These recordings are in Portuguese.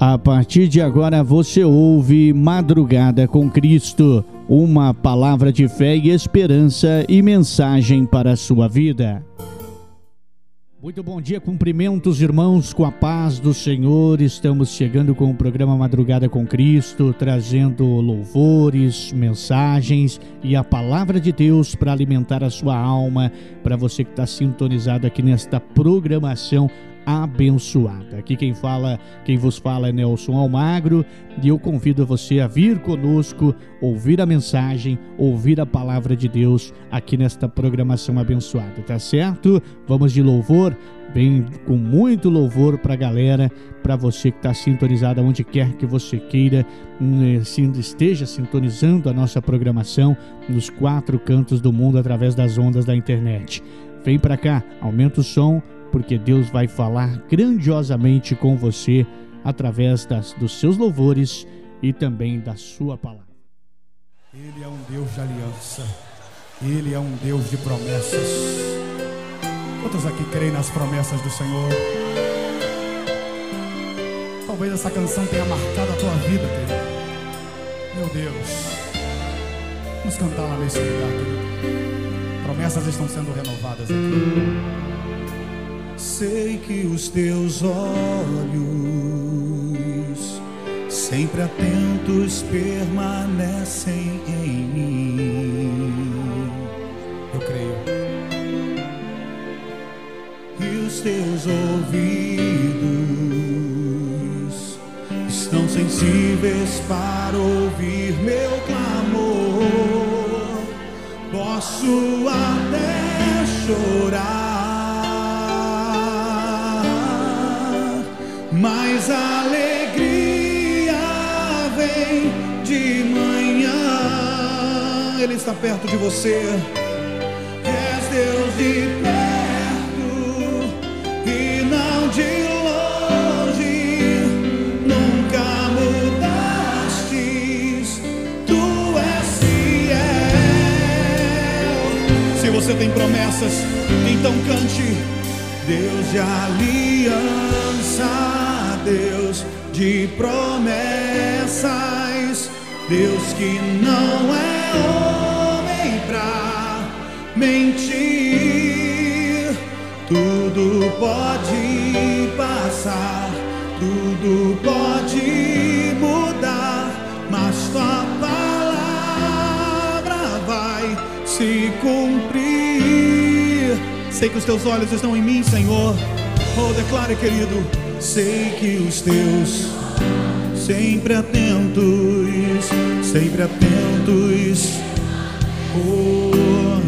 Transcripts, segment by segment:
A partir de agora você ouve Madrugada com Cristo, uma palavra de fé e esperança e mensagem para a sua vida. Muito bom dia, cumprimentos irmãos com a paz do Senhor. Estamos chegando com o programa Madrugada com Cristo, trazendo louvores, mensagens e a palavra de Deus para alimentar a sua alma, para você que está sintonizado aqui nesta programação abençoada. Aqui quem fala, quem vos fala é Nelson Almagro e eu convido você a vir conosco, ouvir a mensagem, ouvir a palavra de Deus aqui nesta programação abençoada, tá certo? Vamos de louvor, bem com muito louvor para a galera, para você que está sintonizado onde quer que você queira, hum, esteja sintonizando a nossa programação nos quatro cantos do mundo através das ondas da internet. Vem para cá, aumenta o som porque Deus vai falar grandiosamente com você através das, dos seus louvores e também da sua palavra. Ele é um Deus de aliança, Ele é um Deus de promessas. Quantos aqui creem nas promessas do Senhor? Talvez essa canção tenha marcado a tua vida, querido. Meu Deus, vamos cantar lá nesse lugar, querido. Promessas estão sendo renovadas aqui. Sei que os teus olhos, sempre atentos, permanecem em mim. Eu creio. E os teus ouvidos estão sensíveis para ouvir meu clamor. Posso até chorar mas a alegria vem de manhã. Ele está perto de você. És Deus de perto e não de longe. Nunca mudastes. Tu és fiel. Se você tem promessas, então cante. Deus de aliança. Deus de promessas, Deus que não é homem pra mentir. Tudo pode passar, tudo pode mudar, mas tua palavra vai se cumprir. Sei que os teus olhos estão em mim, Senhor. Oh, declare, querido sei que os teus sempre atentos, sempre atentos. Oh,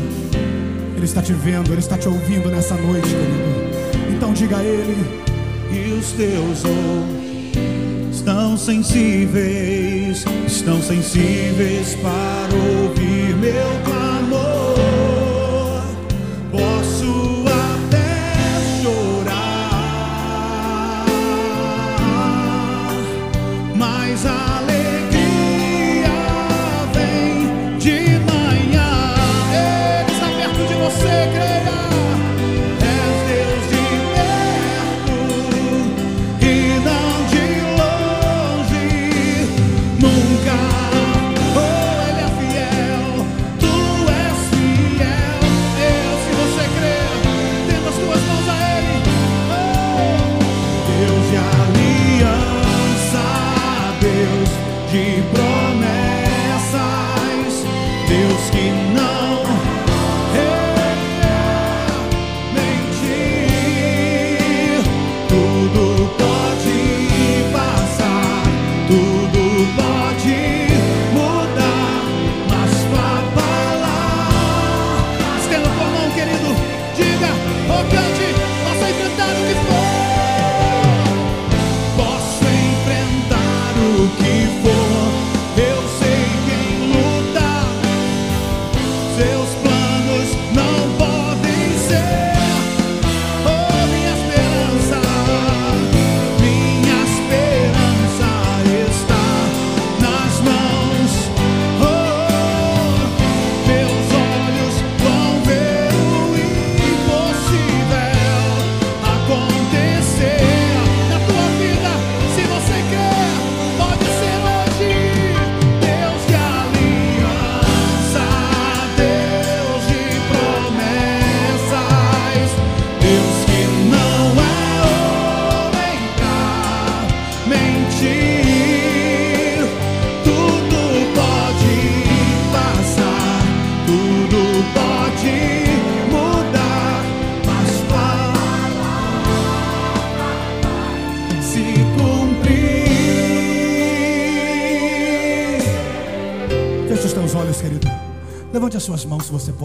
ele está te vendo, ele está te ouvindo nessa noite, querido. Então diga a ele: e os teus olhos estão sensíveis, estão sensíveis para ouvir meu clamor.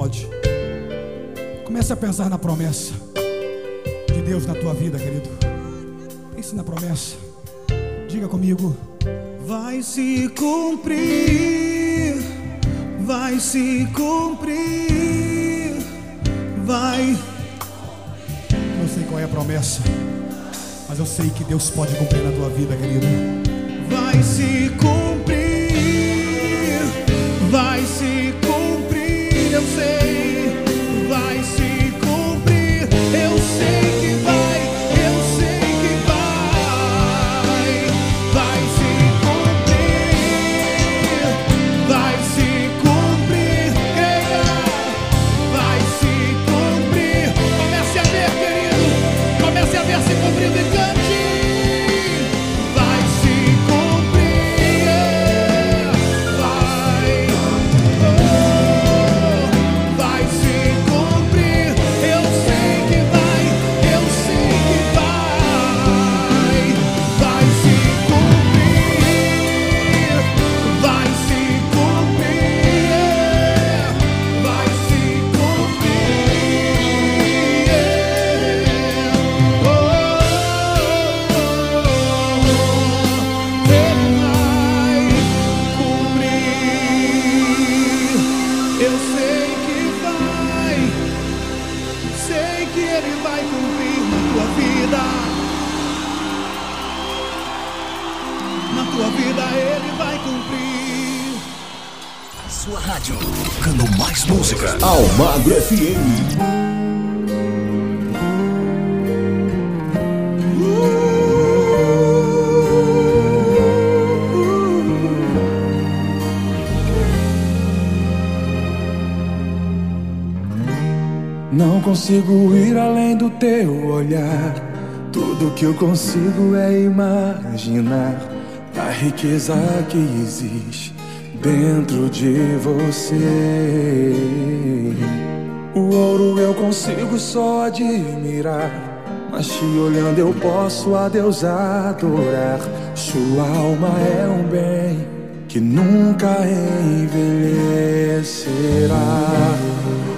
Pode. Comece a pensar na promessa de Deus na tua vida, querido. Pense na promessa. Diga comigo. Vai se cumprir, vai se cumprir, vai. Não sei qual é a promessa, mas eu sei que Deus pode cumprir na tua vida, querido. Vai se cumprir, consigo ir além do teu olhar. Tudo que eu consigo é imaginar a riqueza que existe dentro de você. O ouro eu consigo só admirar, mas te olhando eu posso a Deus adorar. Sua alma é um bem que nunca envelhecerá.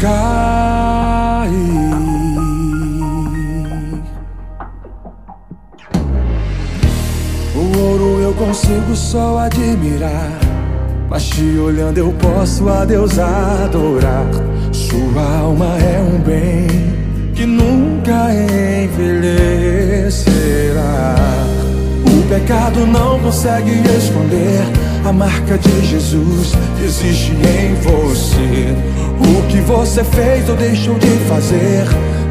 cair. O ouro eu consigo só admirar. Mas te olhando eu posso a Deus adorar. Sua alma é um bem que nunca envelhecerá. O pecado não consegue esconder a marca de Jesus que existe em você. O que você fez ou deixou de fazer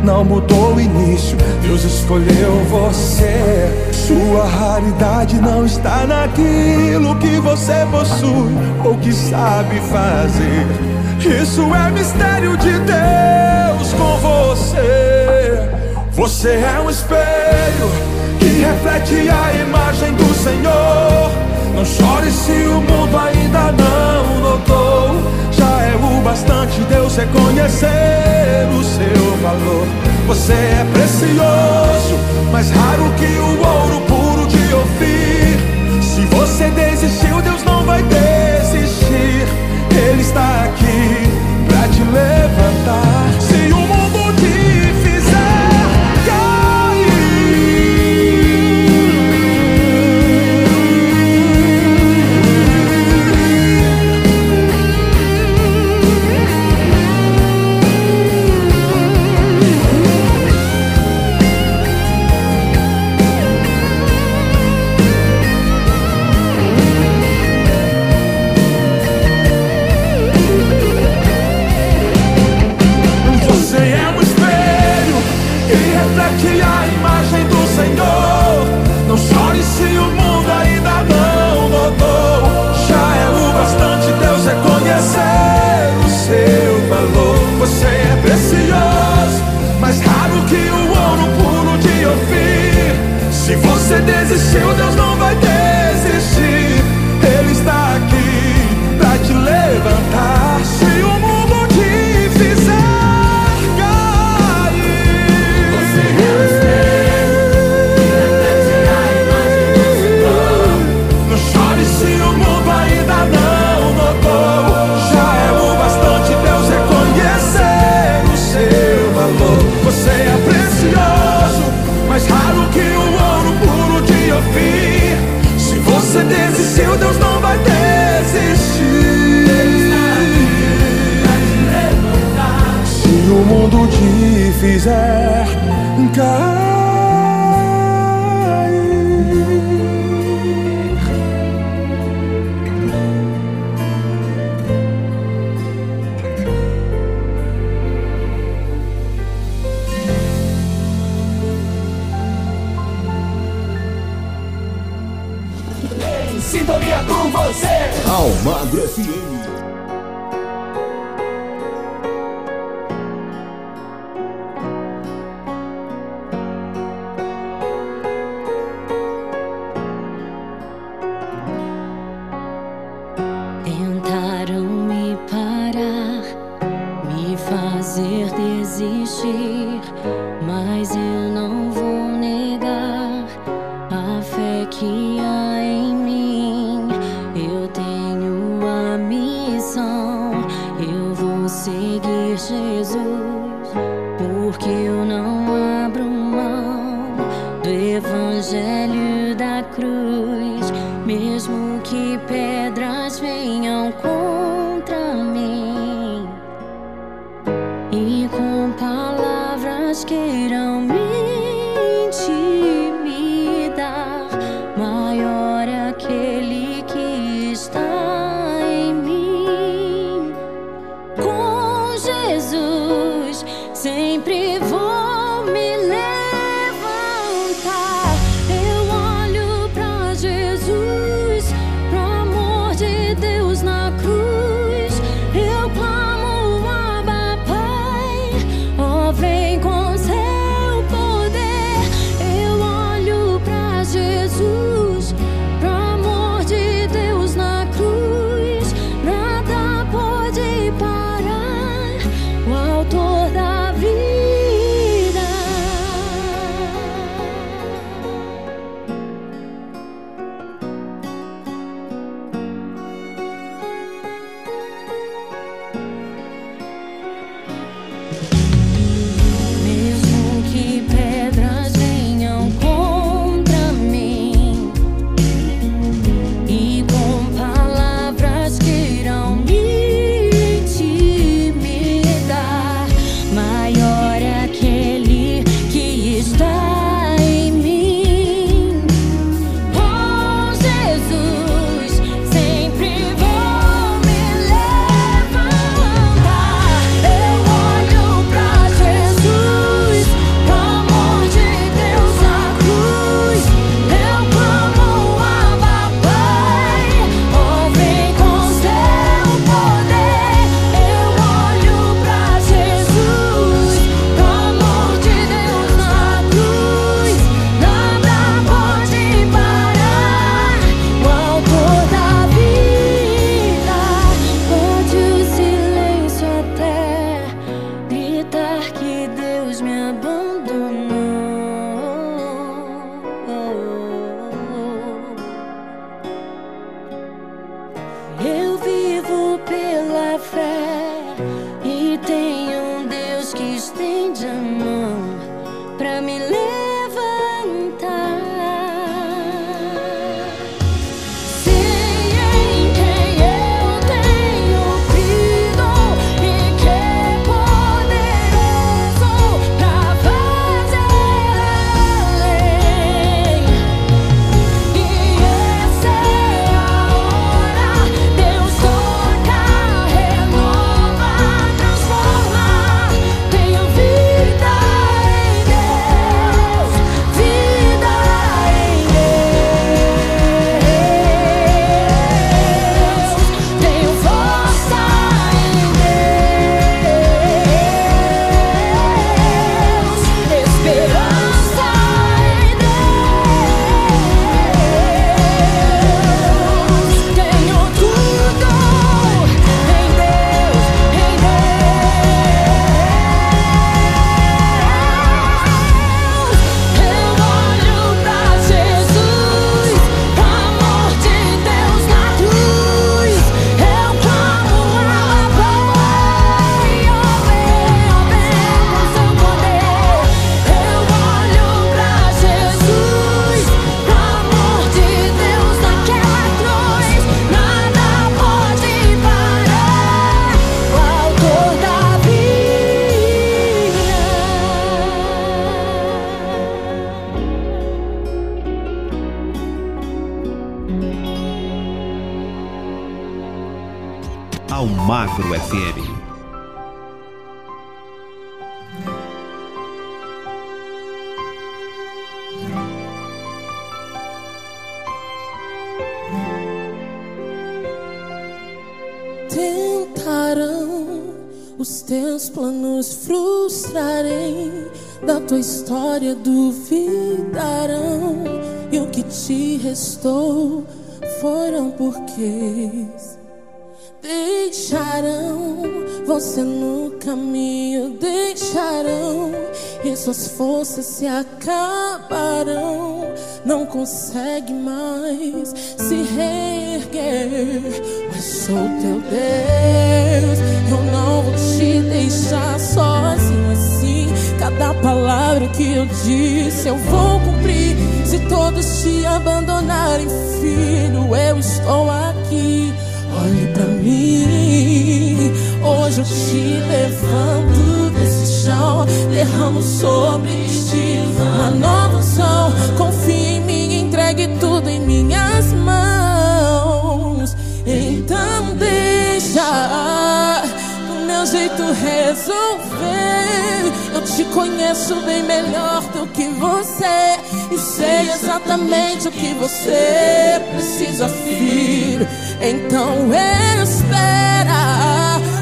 não mudou o início. Deus escolheu você. Sua raridade não está naquilo que você possui ou que sabe fazer. Isso é mistério de Deus com você. Você é um espelho que reflete a imagem do Senhor. Não chore se o mundo ainda não notou. Bastante Deus reconhecer o seu valor. Você é precioso, mais raro que o ouro puro de Ofir. Se você desistiu, Deus não vai desistir. Ele está aqui pra te levantar. você desistiu, Deus não fizer cair. sintonia com você. Almagro Tentaram me parar, me fazer desistir. FM. os teus planos frustrarem, da tua história duvidarão, e o que te restou foram porquês. Você no caminho, deixarão e suas forças se acabarão. Não consegue mais se reerguer, mas sou teu Deus. Eu não vou te deixar sozinho assim. Cada palavra que eu disse eu vou cumprir. Se todos te abandonarem, filho, eu estou aqui. Olhe para mim. Hoje eu te levanto desse chão, derramo sobre ti uma nova unção. Confie em mim, entregue tudo em minhas mãos. Então deixa do meu jeito resolver. Eu te conheço bem melhor do que você e sei exatamente o que você precisa, filho. Então espera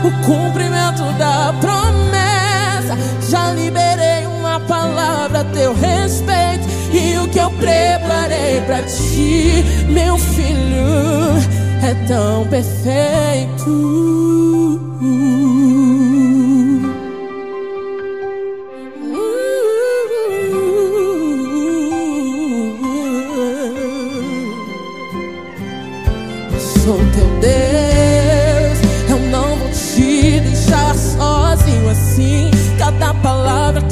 o cumprimento da promessa. Já liberei uma palavra a teu respeito. E o que eu preparei para ti, meu filho, é tão perfeito.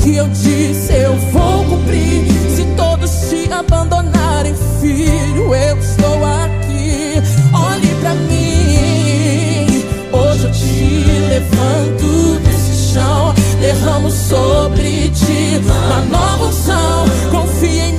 Que eu disse eu vou cumprir. Se todos te abandonarem, filho, eu estou aqui. Olhe para mim. Hoje eu te levanto desse chão, derramo sobre ti uma nova unção. Confia em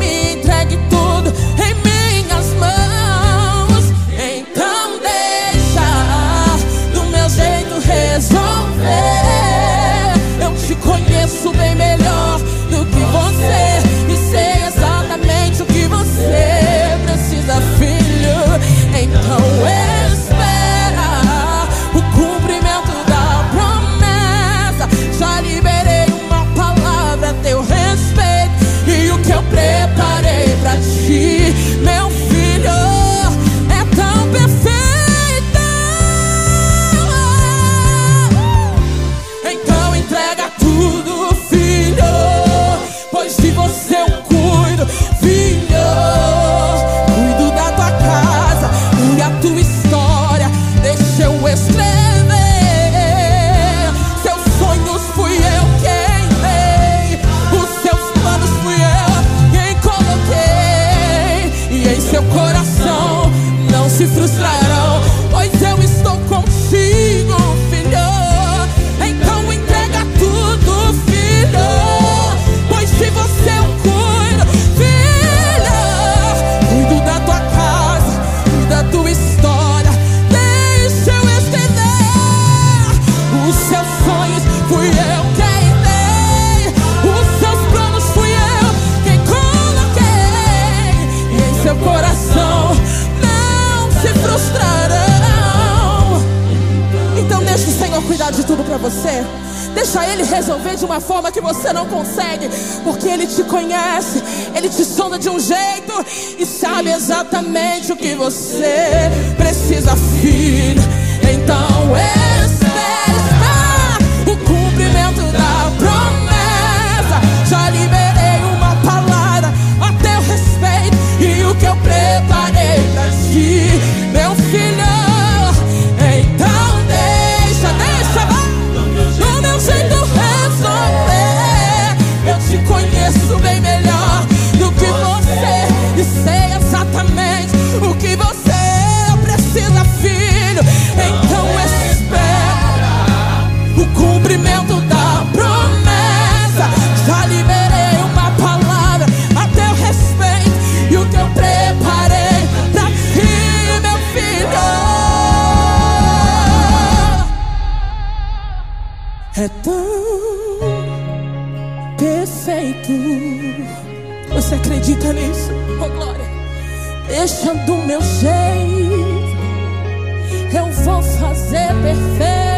Deixa Ele resolver de uma forma que você não consegue, porque Ele te conhece, Ele te sonda de um jeito e sabe exatamente o que você precisa, filho. Então espere o cumprimento da promessa. Já liberei uma palavra a teu respeito e o que eu preparei para ti, é tão perfeito. Você acredita nisso? Oh glória. Deixa do meu jeito, eu vou fazer perfeito.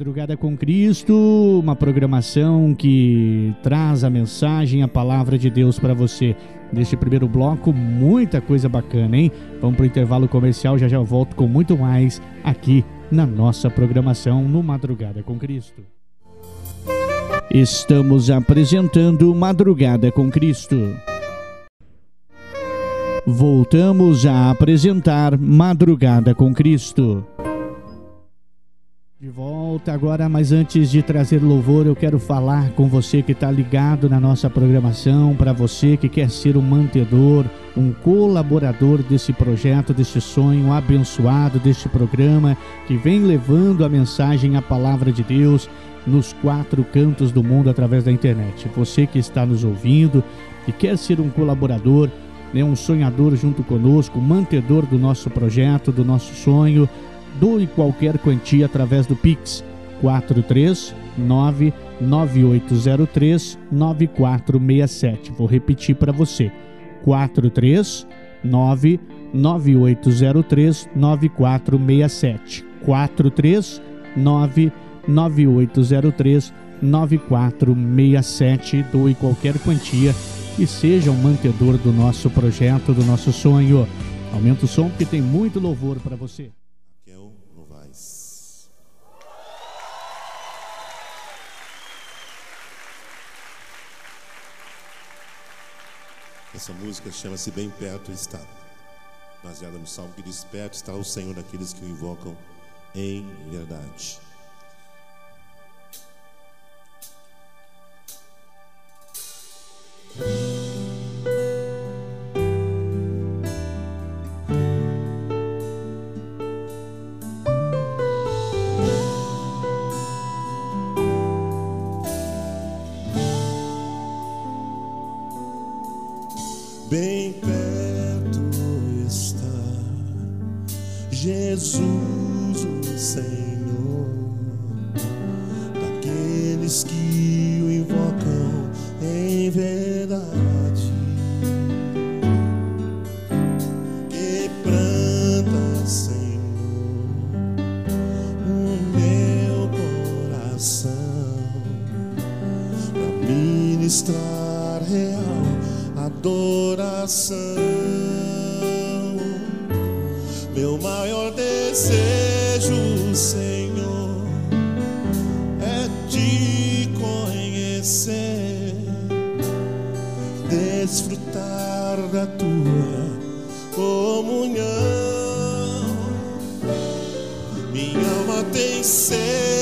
Madrugada com Cristo, uma programação que traz a mensagem, a palavra de Deus para você. Neste primeiro bloco, muita coisa bacana, hein? Vamos para o intervalo comercial, já já volto com muito mais aqui na nossa programação no Madrugada com Cristo. Estamos apresentando Madrugada com Cristo. Voltamos a apresentar Madrugada com Cristo. De volta agora, mas antes de trazer louvor, eu quero falar com você que está ligado na nossa programação, para você que quer ser um mantedor, um colaborador desse projeto, desse sonho abençoado, deste programa que vem levando a mensagem, a palavra de Deus nos quatro cantos do mundo através da internet. Você que está nos ouvindo e quer ser um colaborador, né, um sonhador junto conosco, um mantedor do nosso projeto, do nosso sonho doe qualquer quantia através do Pix 439 9803 9467. Vou repetir para você. 439 9803 9467. 439 9803 9467. Doe qualquer quantia e seja um mantedor do nosso projeto, do nosso sonho. Aumenta o som porque tem muito louvor para você. Essa música chama-se Bem Perto Está, baseada no salmo que diz: Perto está o Senhor daqueles que o invocam em verdade. Bem perto está Jesus, o Senhor, daqueles que o invocam em verdade. Quebranta, Senhor, o meu coração para ministrar adoração. Meu maior desejo, Senhor, é te conhecer, desfrutar da tua comunhão. Minha alma tem sede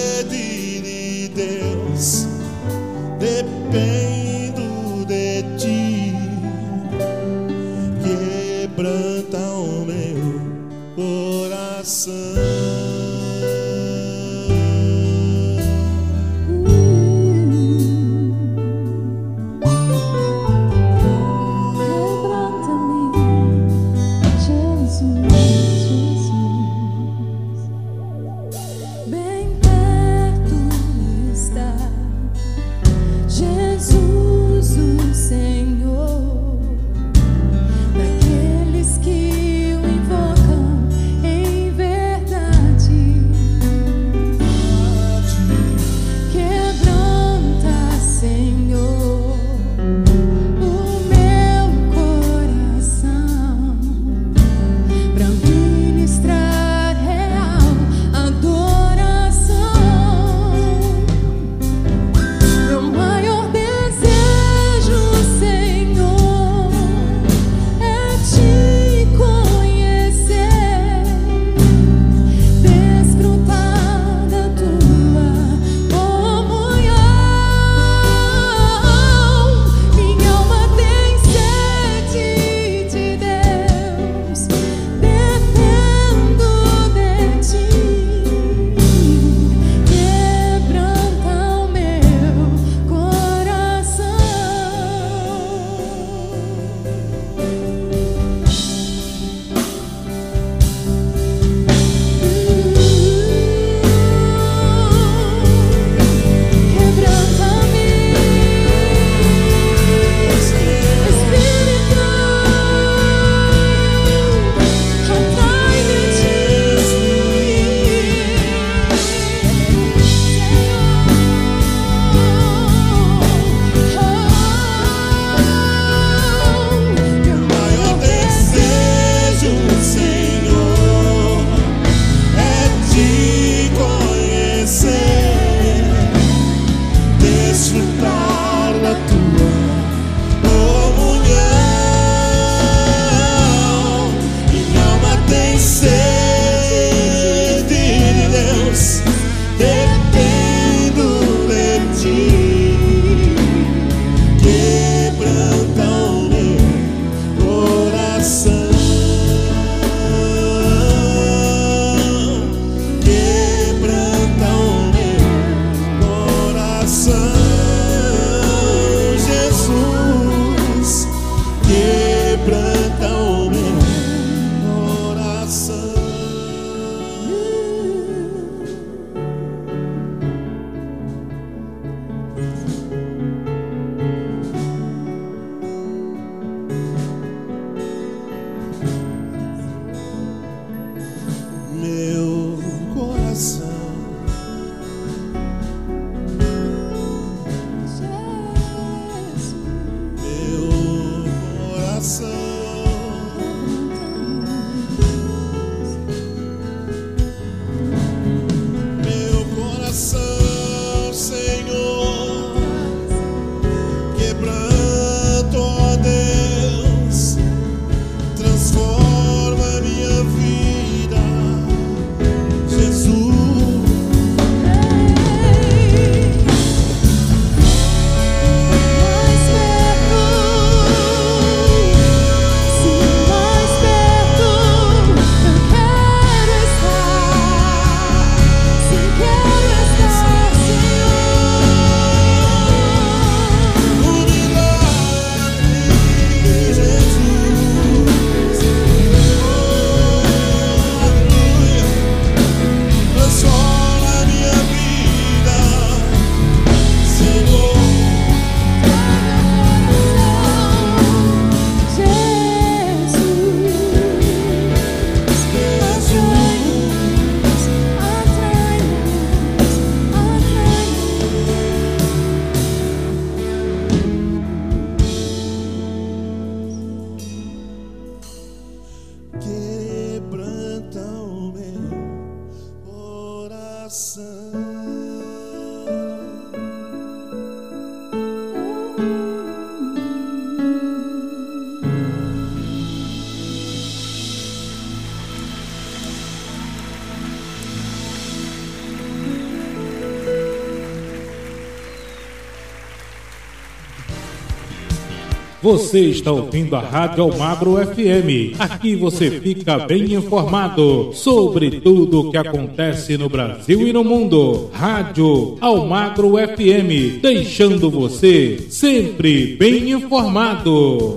Você está ouvindo a Rádio Almagro FM. Aqui você fica bem informado sobre tudo o que acontece no Brasil e no mundo. Rádio Almagro FM, deixando você sempre bem informado.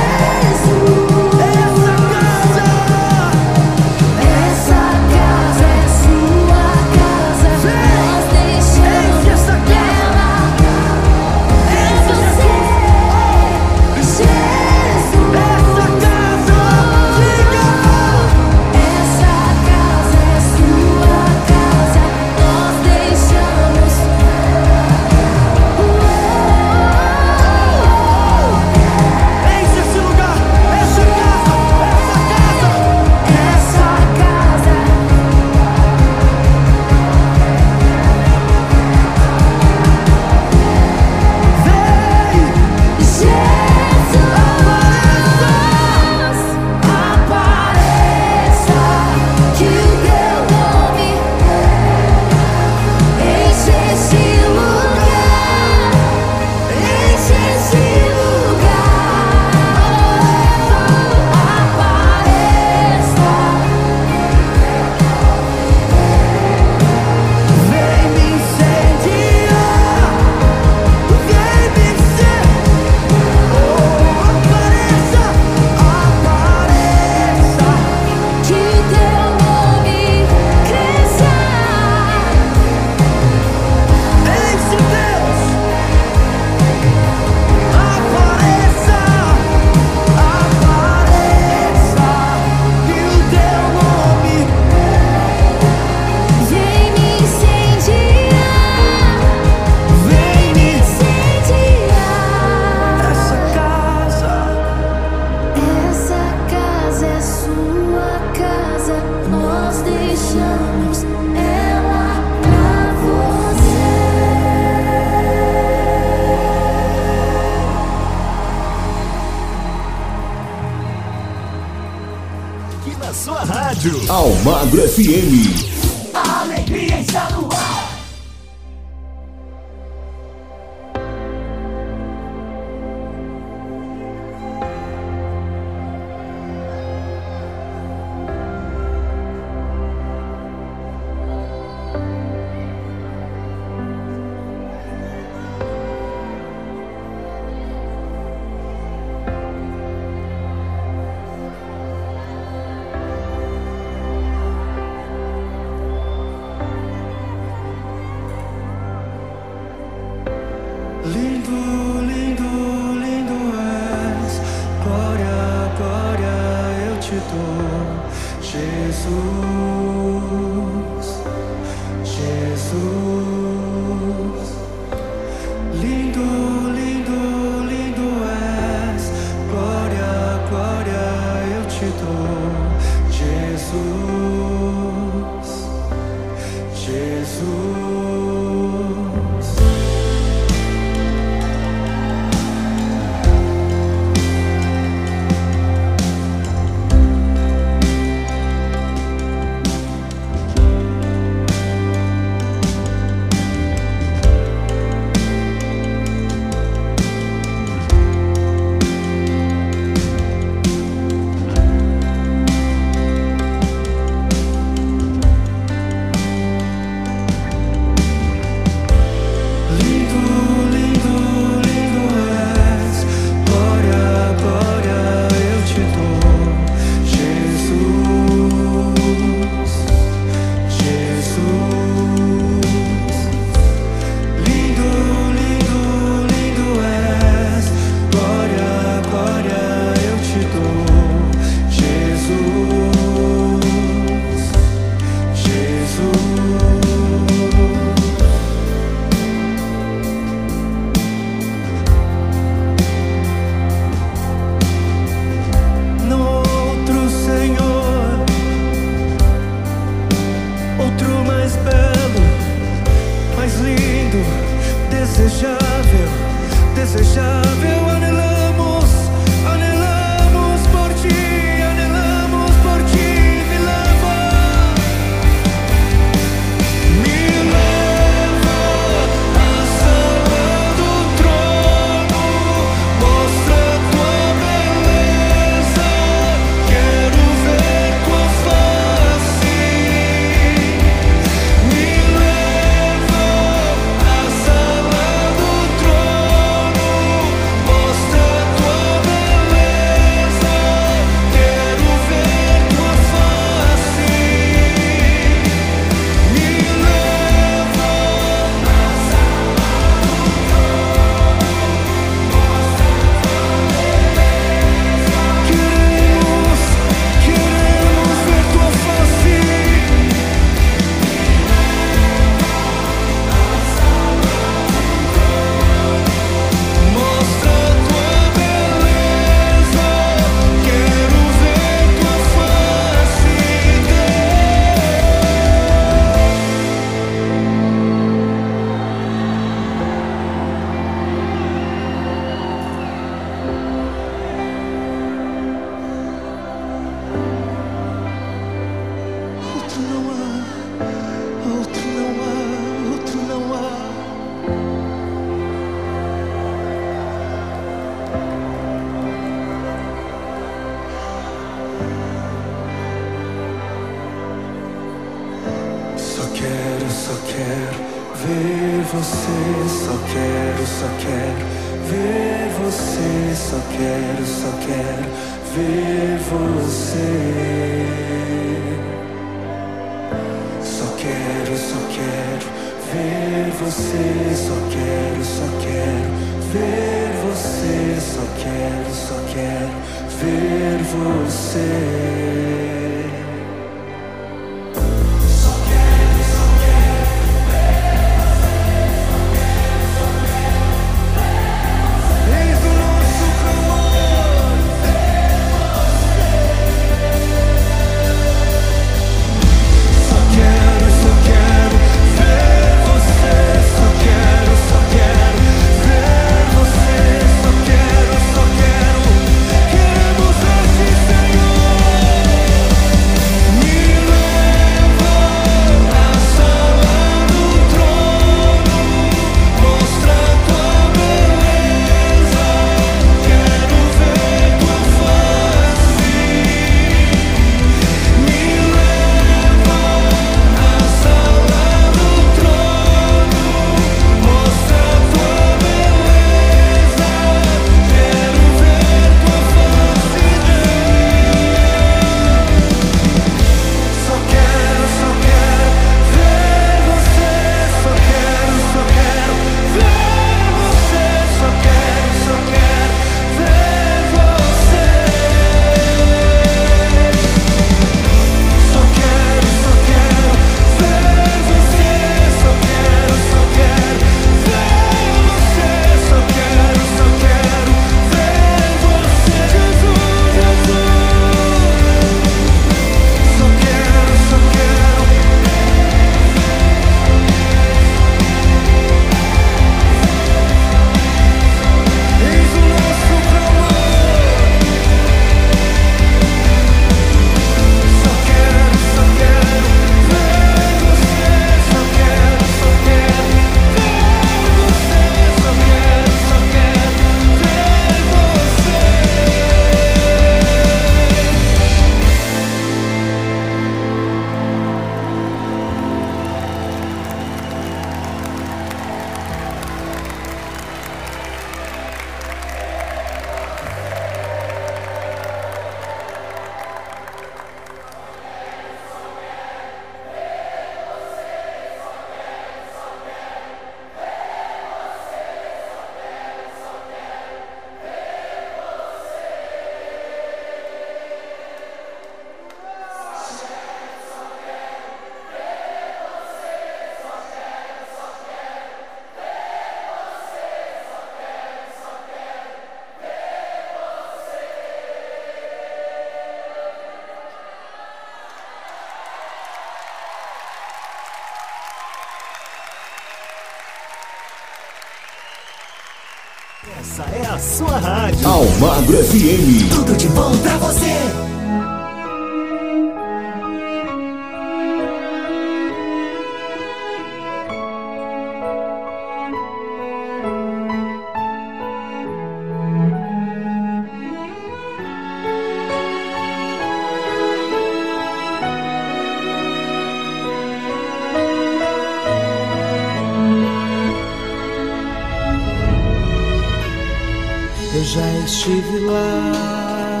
Estive lá,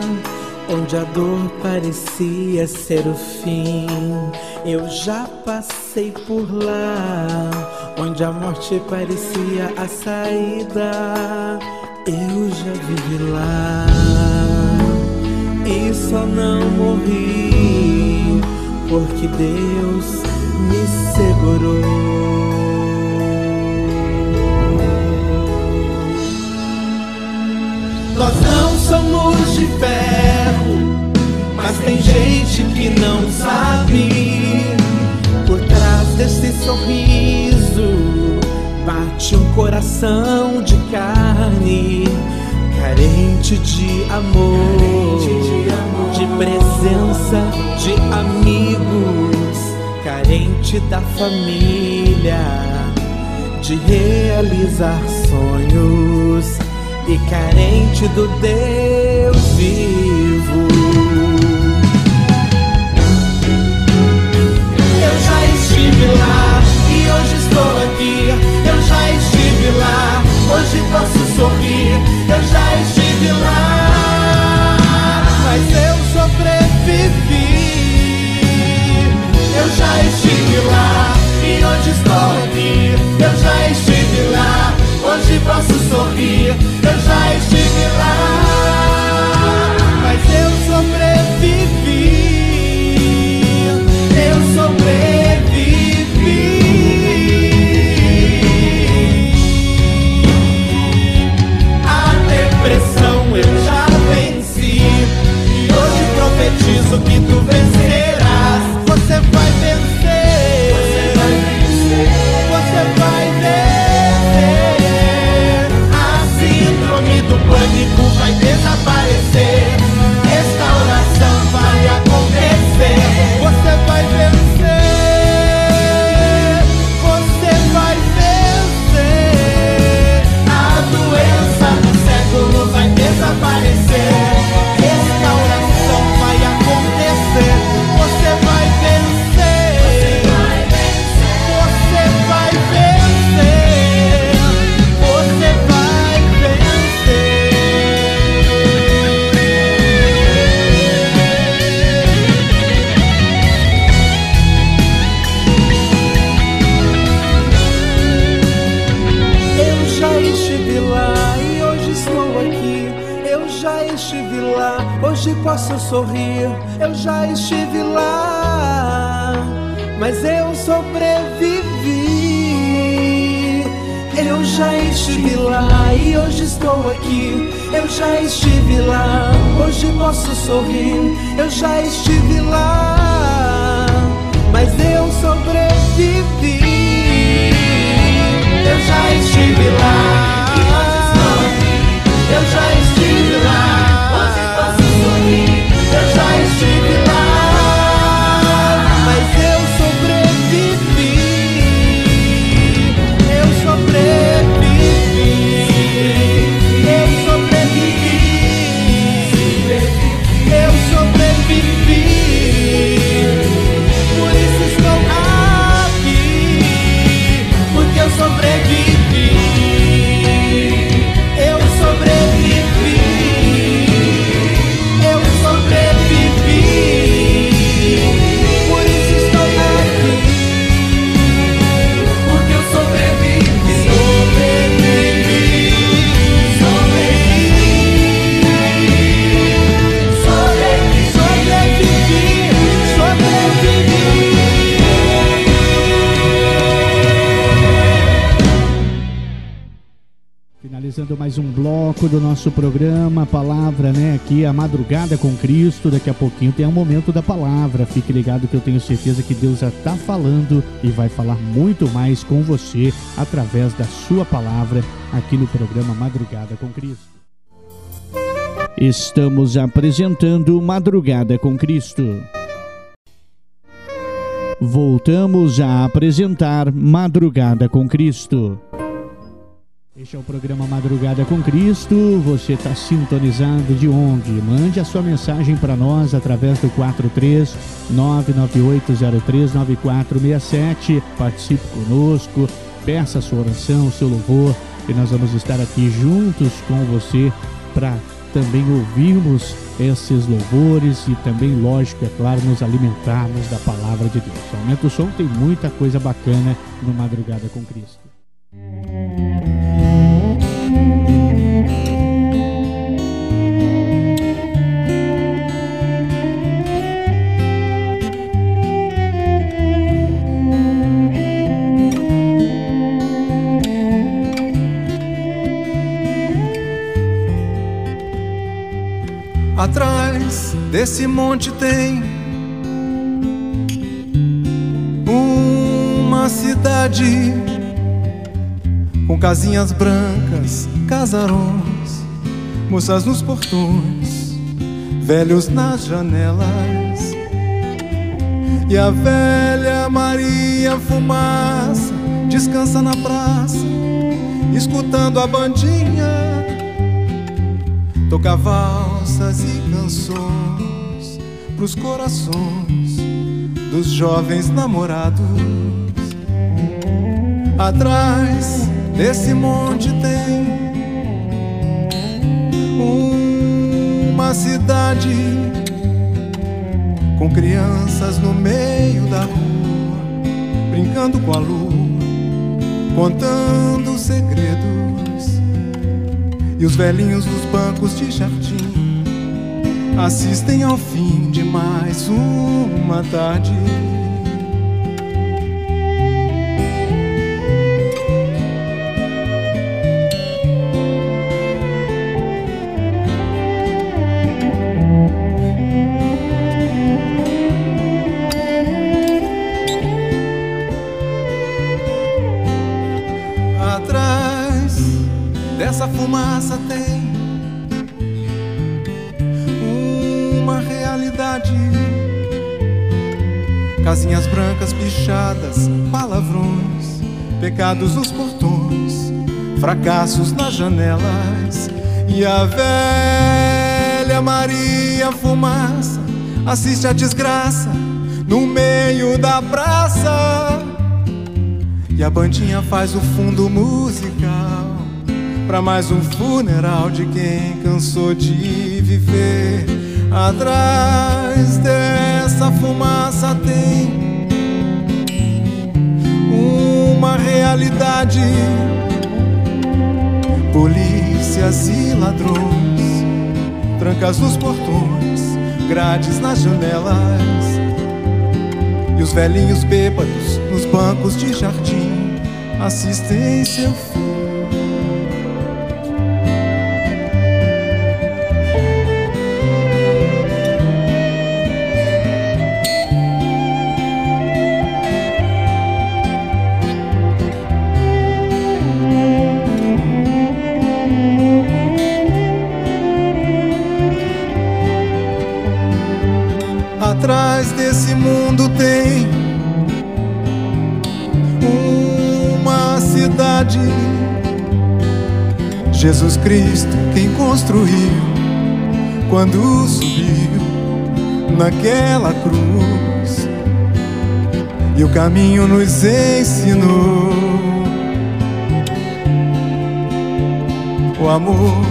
onde a dor parecia ser o fim. Eu já passei por lá, onde a morte parecia a saída. Eu já vivi lá e só não morri, porque Deus me segurou. Somos de ferro, mas tem gente que não sabe. Por trás desse sorriso bate um coração de carne, carente de amor, de presença de amigos, carente da família, de realizar sonhos e carente do Deus vivo. Eu já estive lá e hoje estou aqui. Eu já estive lá, hoje posso sorrir. Eu já estive lá, mas eu sobrevivi. Eu já estive lá e hoje estou aqui. Eu já estive lá, hoje posso sorrir. Nosso programa, palavra, né, aqui, a madrugada com Cristo, daqui a pouquinho tem o um momento da palavra, fique ligado que eu tenho certeza que Deus já está falando e vai falar muito mais com você através da sua palavra aqui no programa Madrugada com Cristo. Estamos apresentando Madrugada com Cristo. Voltamos a apresentar Madrugada com Cristo. Este é o programa Madrugada com Cristo. Você está sintonizado de onde? Mande a sua mensagem para nós através do 43 998039467. Participe conosco, peça a sua oração, o seu louvor, e nós vamos estar aqui juntos com você para também ouvirmos esses louvores e também, lógico, é claro, nos alimentarmos da palavra de Deus. Aumenta o som, tem muita coisa bacana no Madrugada com Cristo. Atrás desse monte tem uma cidade com casinhas brancas, casarões, moças nos portões, velhos nas janelas. E a velha Maria Fumaça descansa na praça, escutando a bandinha. Toca valsas e canções pros corações dos jovens namorados. Atrás Nesse monte tem uma cidade com crianças no meio da rua, brincando com a lua, contando segredos. E os velhinhos nos bancos de jardim assistem ao fim de mais uma tarde. Fumaça tem uma realidade. Casinhas brancas pichadas, palavrões, pecados nos portões, fracassos nas janelas. E a velha Maria Fumaça assiste a desgraça no meio da praça. E a bandinha faz o fundo musical para mais um funeral de quem cansou de viver. Atrás dessa fumaça tem uma realidade. Polícias e ladrões, trancas nos portões, grades nas janelas. E os velhinhos bêbados nos bancos de jardim assistem seu fim. Jesus Cristo, quem construiu, quando subiu naquela cruz, e o caminho nos ensinou. O amor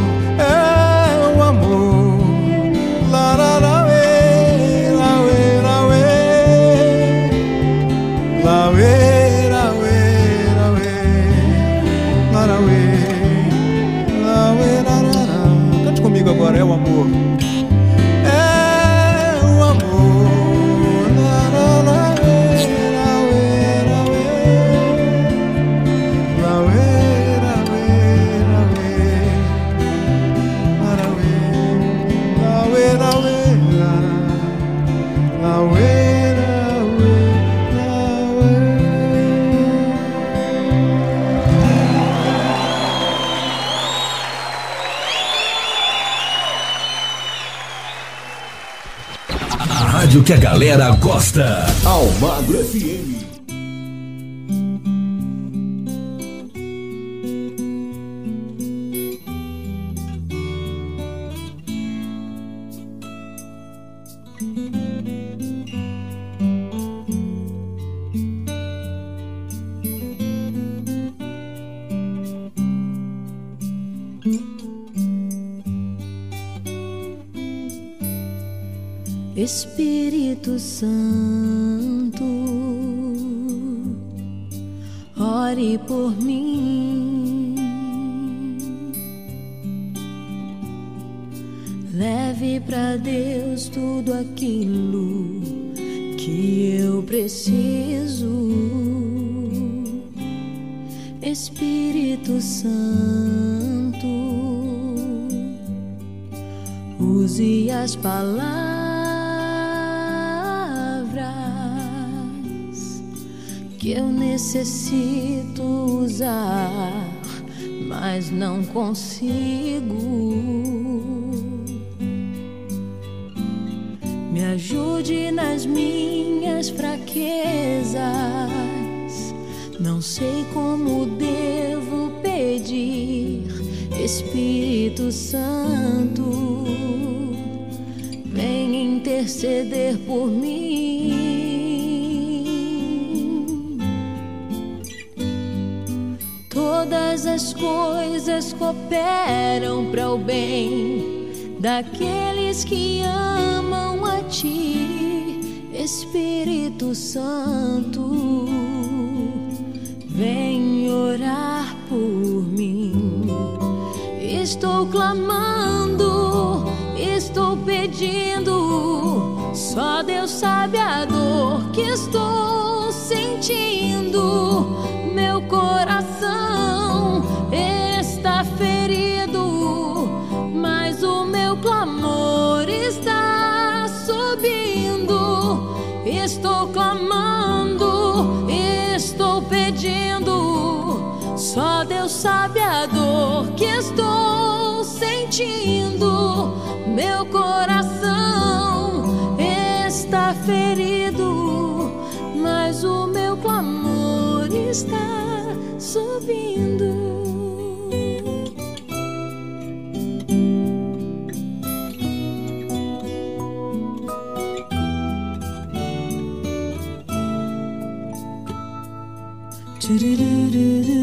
que a galera gosta. Almagro FM. Espírito Santo, use as palavras que eu necessito usar, mas não consigo. Me ajude nas minhas fraquezas. Não sei como Espírito Santo, vem interceder por mim. todas as coisas cooperam para o bem daqueles que amam a Ti, Espírito Santo. Vem orar. Estou clamando, estou pedindo. Só Deus sabe a dor que estou sentindo. Meu coração Deus sabe a dor que estou sentindo. Meu coração está ferido, mas o meu clamor está subindo. Todas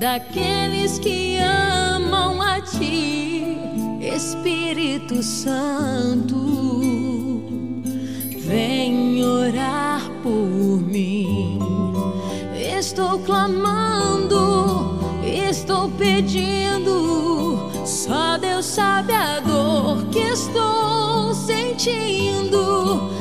daqueles que amam a Ti, Espírito Santo. Vem orar por mim. Estou clamando, estou pedindo. Só Deus sabe a dor que estou sentindo.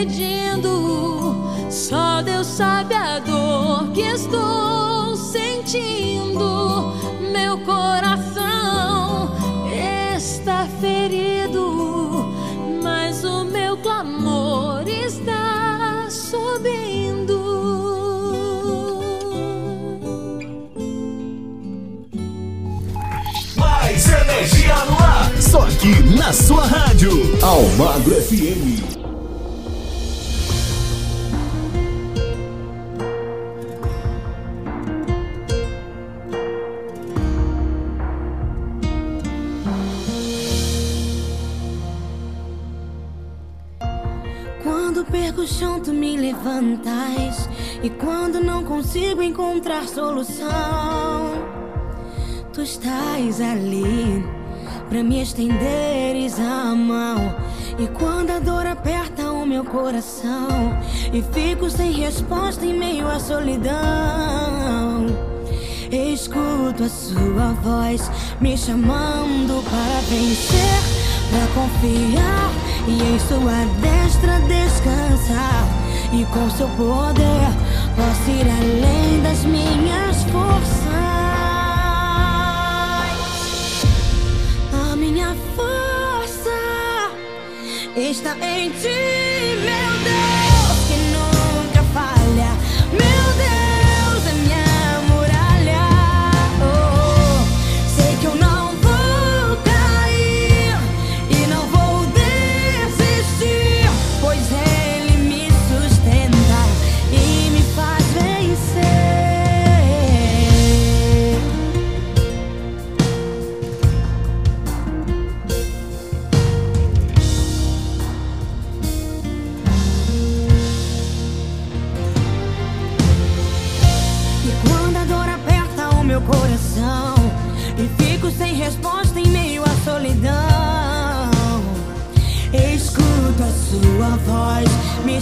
Pedindo. Só Deus sabe a dor que estou sentindo. Meu coração está ferido, mas o meu clamor está subindo. Mais energia no ar. Só aqui na sua rádio. Almagro FM. Quando perco o chão, tu me levantas. E quando não consigo encontrar solução, tu estás ali pra me estenderes a mão. E quando a dor aperta o meu coração, e fico sem resposta em meio à solidão, escuto a sua voz me chamando para vencer, para confiar e em sua destra descansar. E com seu poder posso ir além das minhas forças. A minha força está em ti, meu Deus,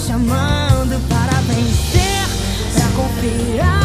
chamando para vencer. Pra confiar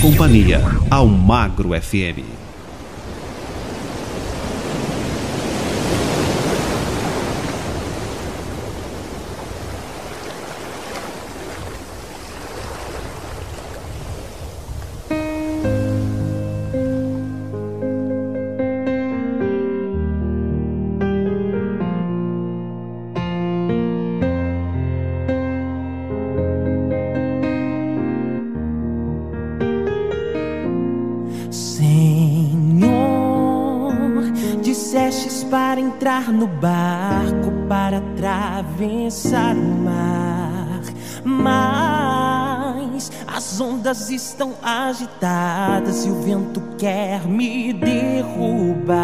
companhia, ao Magro FM. Atravessar o mar, mas as ondas estão agitadas e o vento quer me derrubar.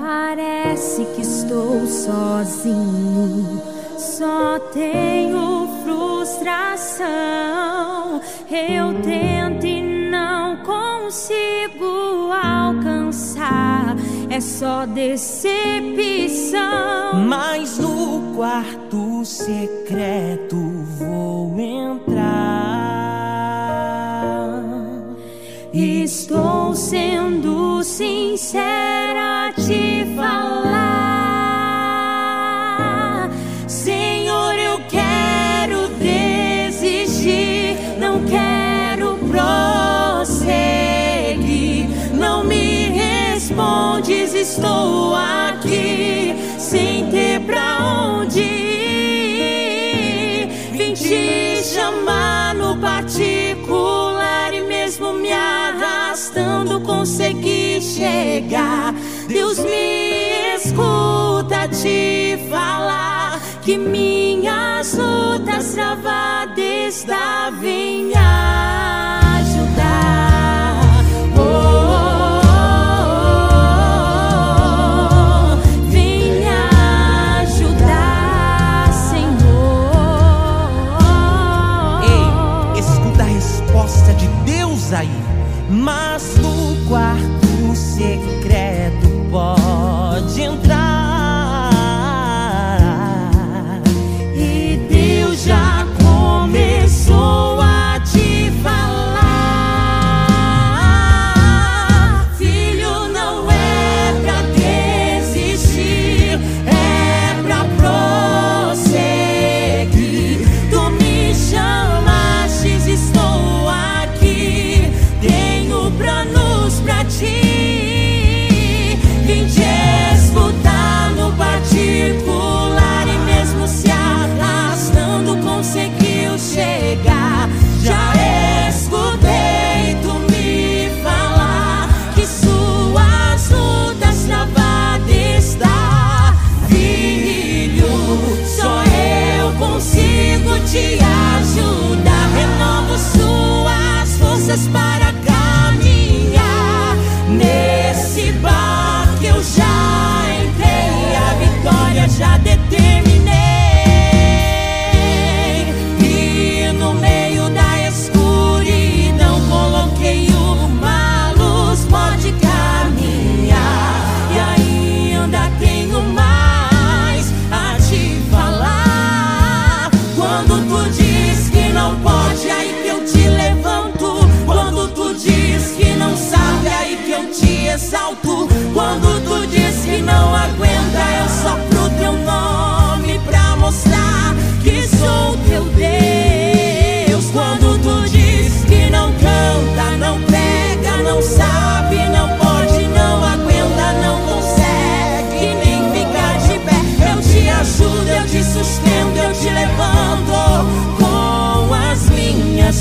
Parece que estou sozinho, só tenho frustração. Eu tento e não consigo é só decepção. Mas no quarto secreto vou estou aqui sem ter pra onde ir. Vim te chamar no particular e mesmo me arrastando consegui chegar. Deus me escuta te falar que minhas lutas travadas devem ajudar.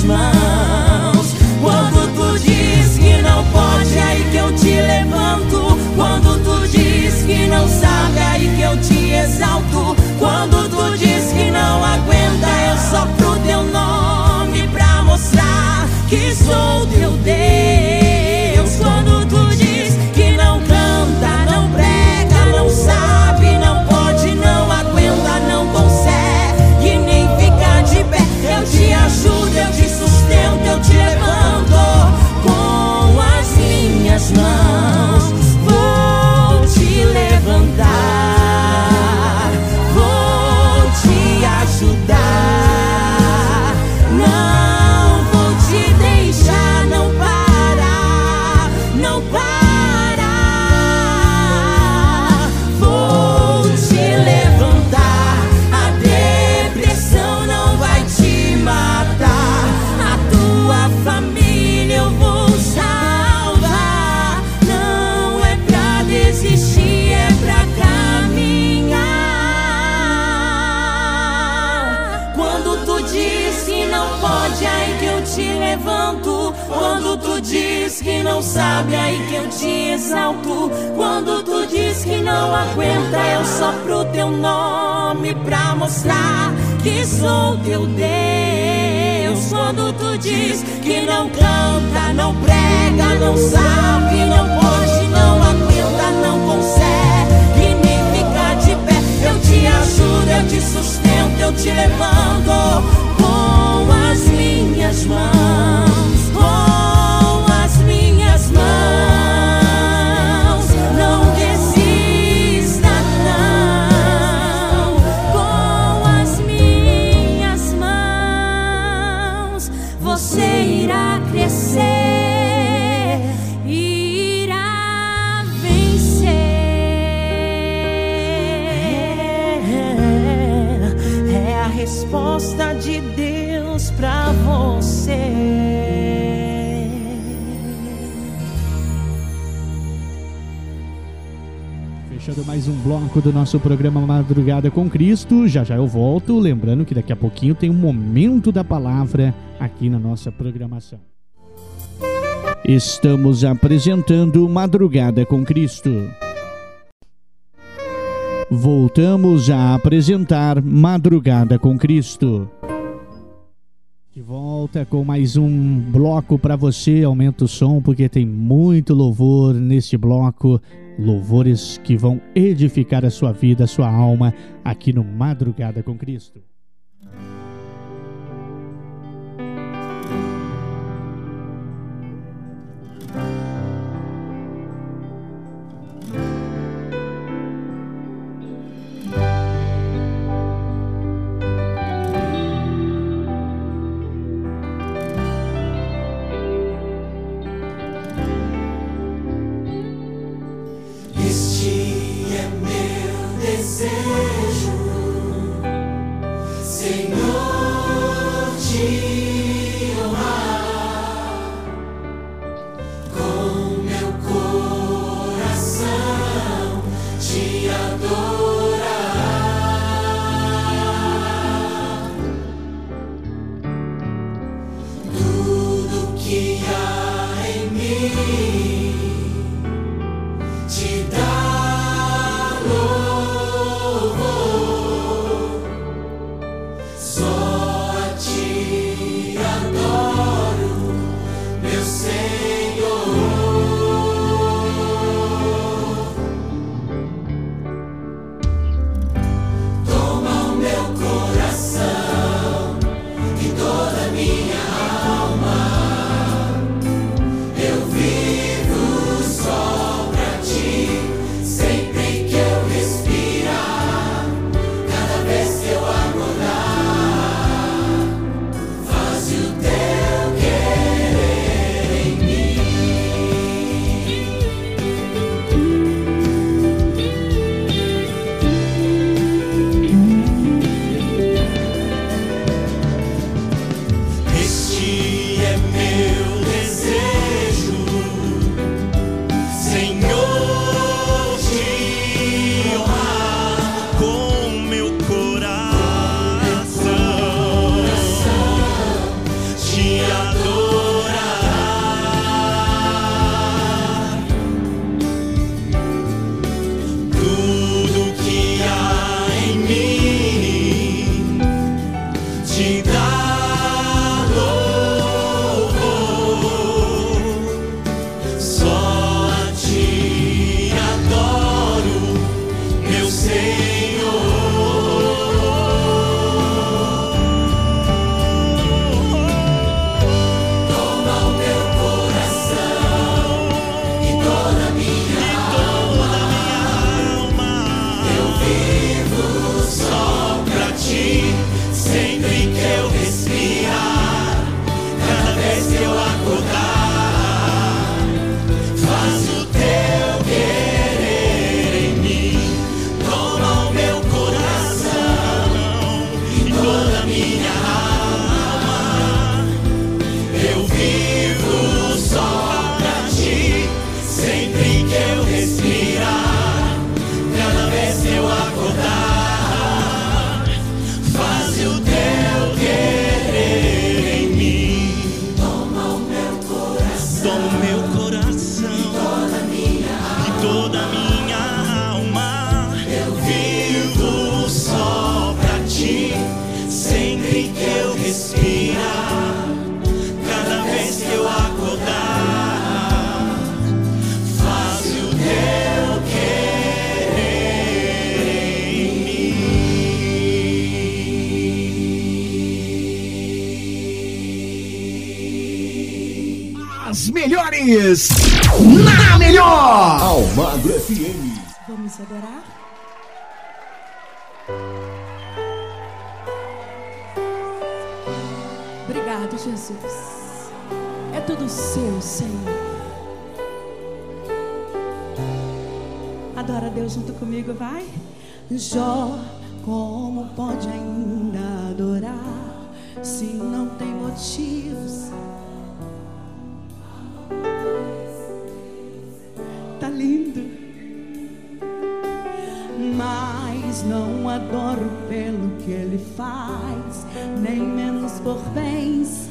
Mãos. Quando tu diz que não pode, aí que eu te levanto. Quando tu diz que não sabe, aí que eu te exalto. Quando tu diz que não aguenta, eu sopro teu nome pra mostrar que sou teu Deus. Minhas sabe, aí que eu te exalto. Quando tu diz que não aguenta, eu sopro teu nome pra mostrar que sou teu Deus. Quando tu diz que não canta, não prega, não sabe, não pode, não aguenta, não consegue nem ficar de pé. Eu te ajudo, eu te sustento, eu te levanto com as minhas mãos, Fechando mais um bloco do nosso programa Madrugada com Cristo. Já já eu volto. Lembrando que daqui a pouquinho tem um momento da palavra aqui na nossa programação. Estamos apresentando Madrugada com Cristo. Voltamos a apresentar Madrugada com Cristo. De volta com mais um bloco para você. Aumenta o som porque tem muito louvor neste bloco. Louvores que vão edificar a sua vida, a sua alma, aqui no Madrugada com Cristo. Adorar? Obrigado, Jesus. É tudo seu, Senhor. Adora Deus junto comigo, vai. Jó, como pode ainda adorar se não tem motivos? Adoro pelo que ele faz, nem menos por bens.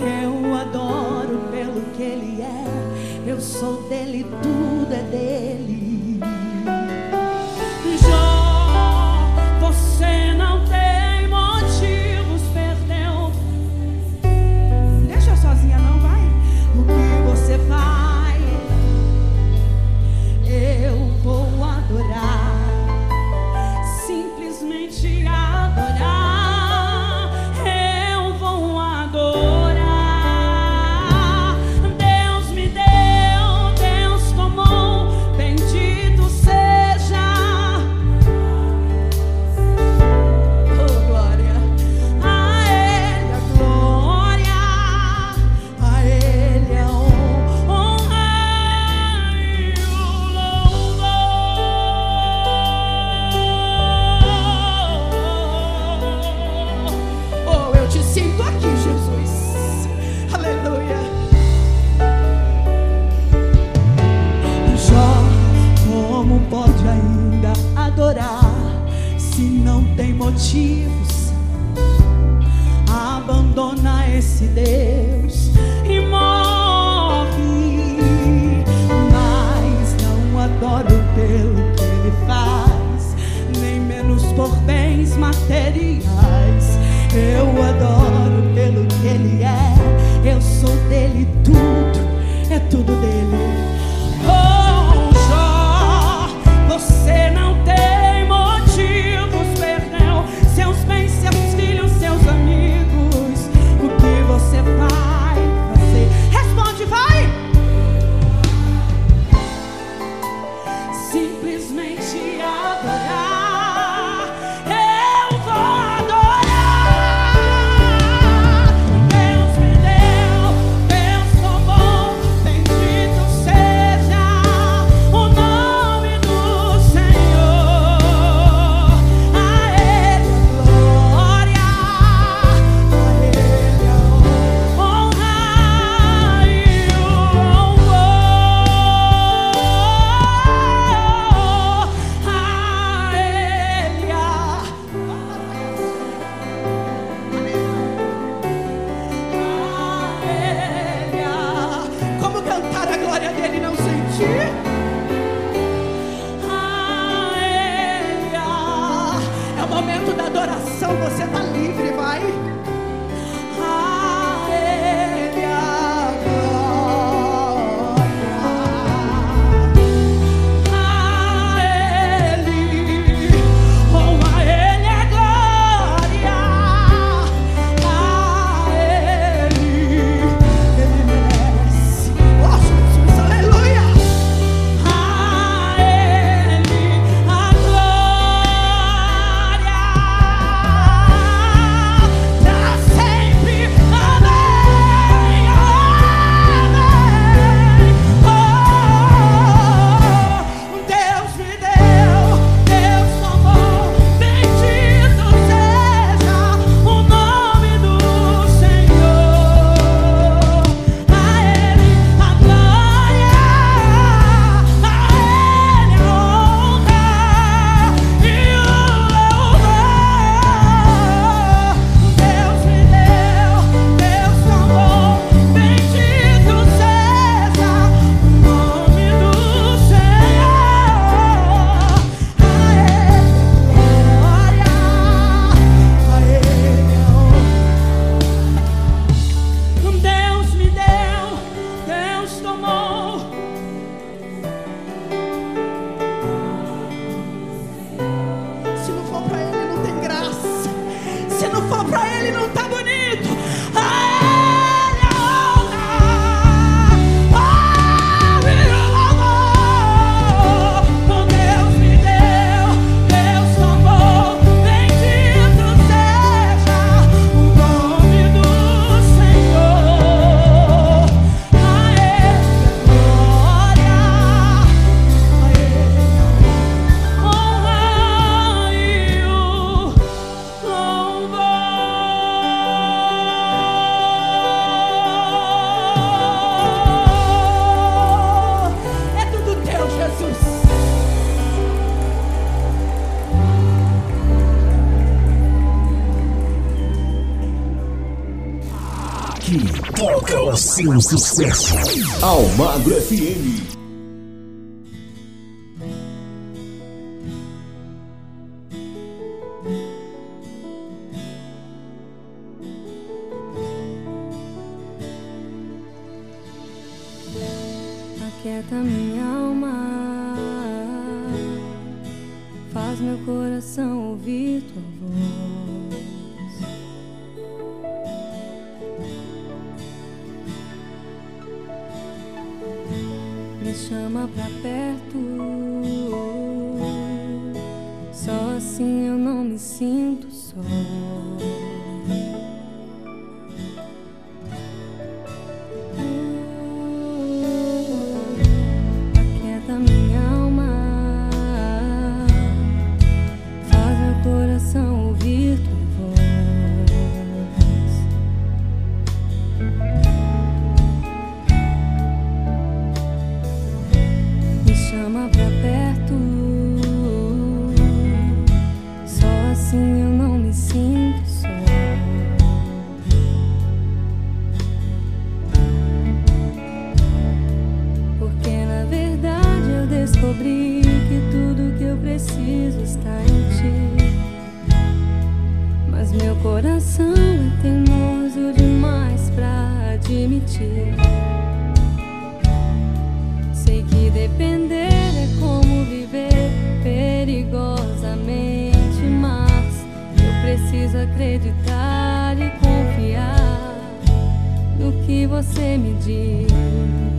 Eu adoro pelo que ele é, eu sou dele, tudo seu sucesso. Almagro FM. Sei que depender é como viver perigosamente, mas eu preciso acreditar e confiar no que você me diz.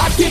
FM. Aqui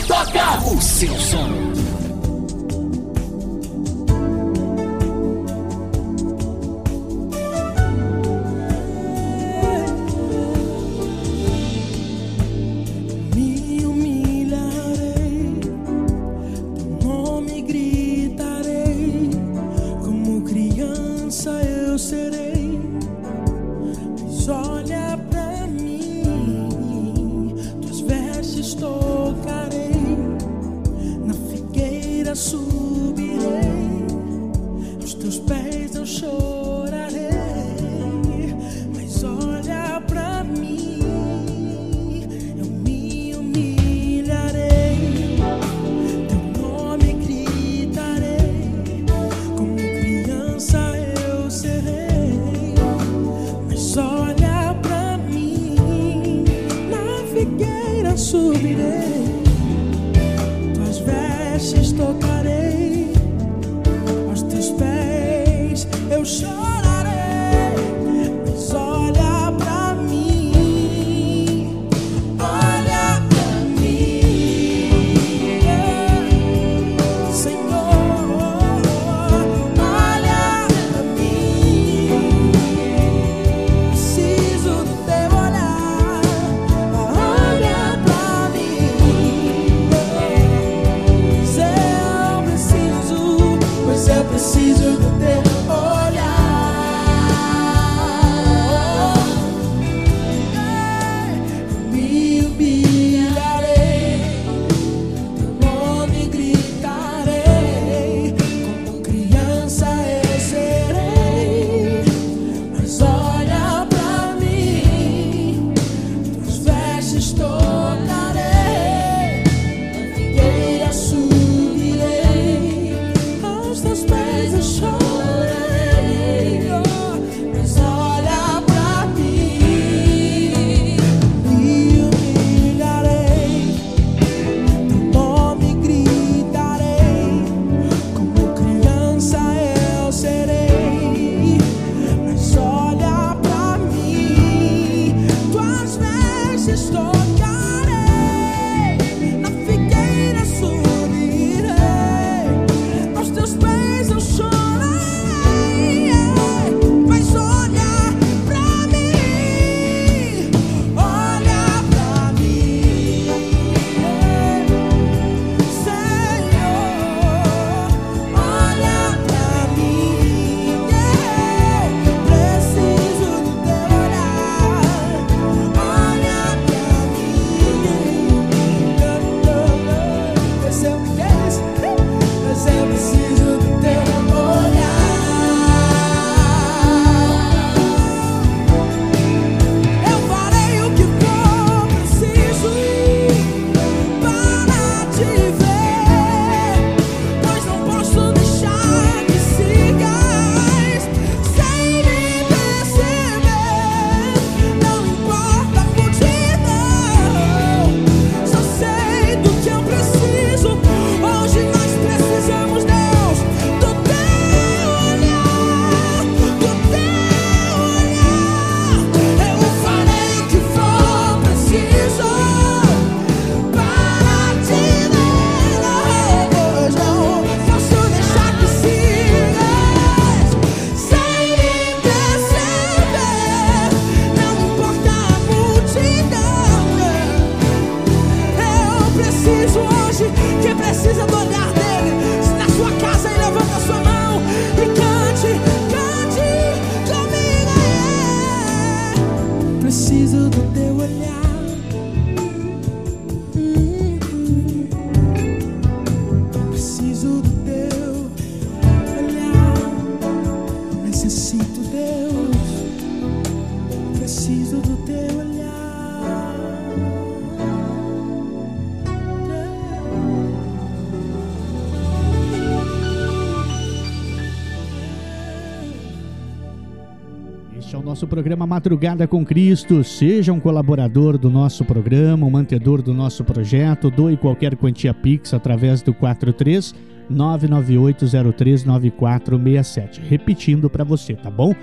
nosso programa Madrugada com Cristo. Seja um colaborador do nosso programa, um mantedor do nosso projeto. Doe qualquer quantia Pix através do 43 998039467. Repetindo para você, tá bom?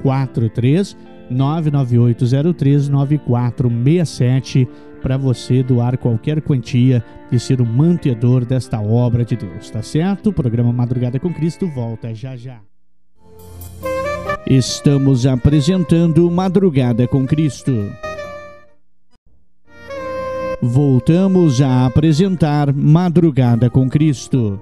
43 998039467 para você doar qualquer quantia e ser um mantedor desta obra de Deus, tá certo? O programa Madrugada com Cristo volta já já. Estamos apresentando Madrugada com Cristo. Voltamos a apresentar Madrugada com Cristo.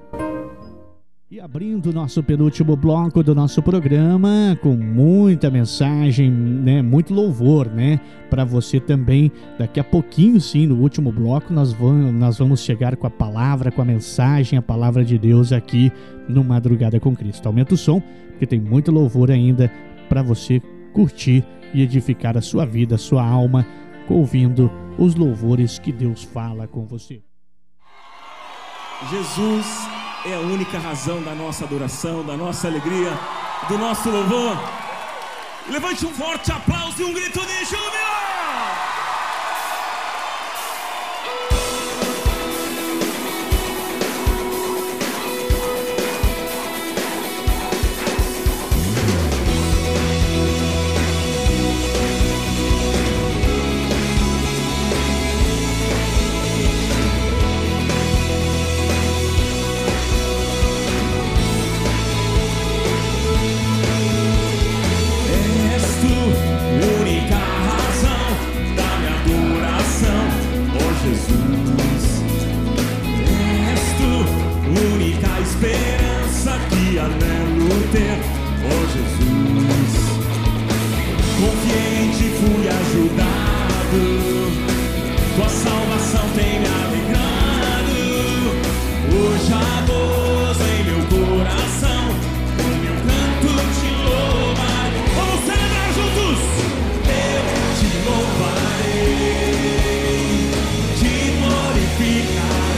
E abrindo nosso penúltimo bloco do nosso programa, com muita mensagem, né, muito louvor, né, para você também. Daqui a pouquinho, sim, no último bloco, nós vamos, nós vamos chegar com a palavra, com a mensagem, a palavra de Deus aqui no Madrugada com Cristo. Aumenta o som, porque tem muito louvor ainda para você curtir e edificar a sua vida, a sua alma, ouvindo os louvores que Deus fala com você. Jesus é a única razão da nossa adoração, da nossa alegria, do nosso louvor. Levante um forte aplauso e um grito de júbilo! Esperança que anelo ter, oh Jesus. Ti, fui ajudado, tua salvação tem me alegrado. Hoje há gozo em meu coração, com meu canto te louvarei. Vamos celebrar juntos! Eu te louvarei, te glorificarei.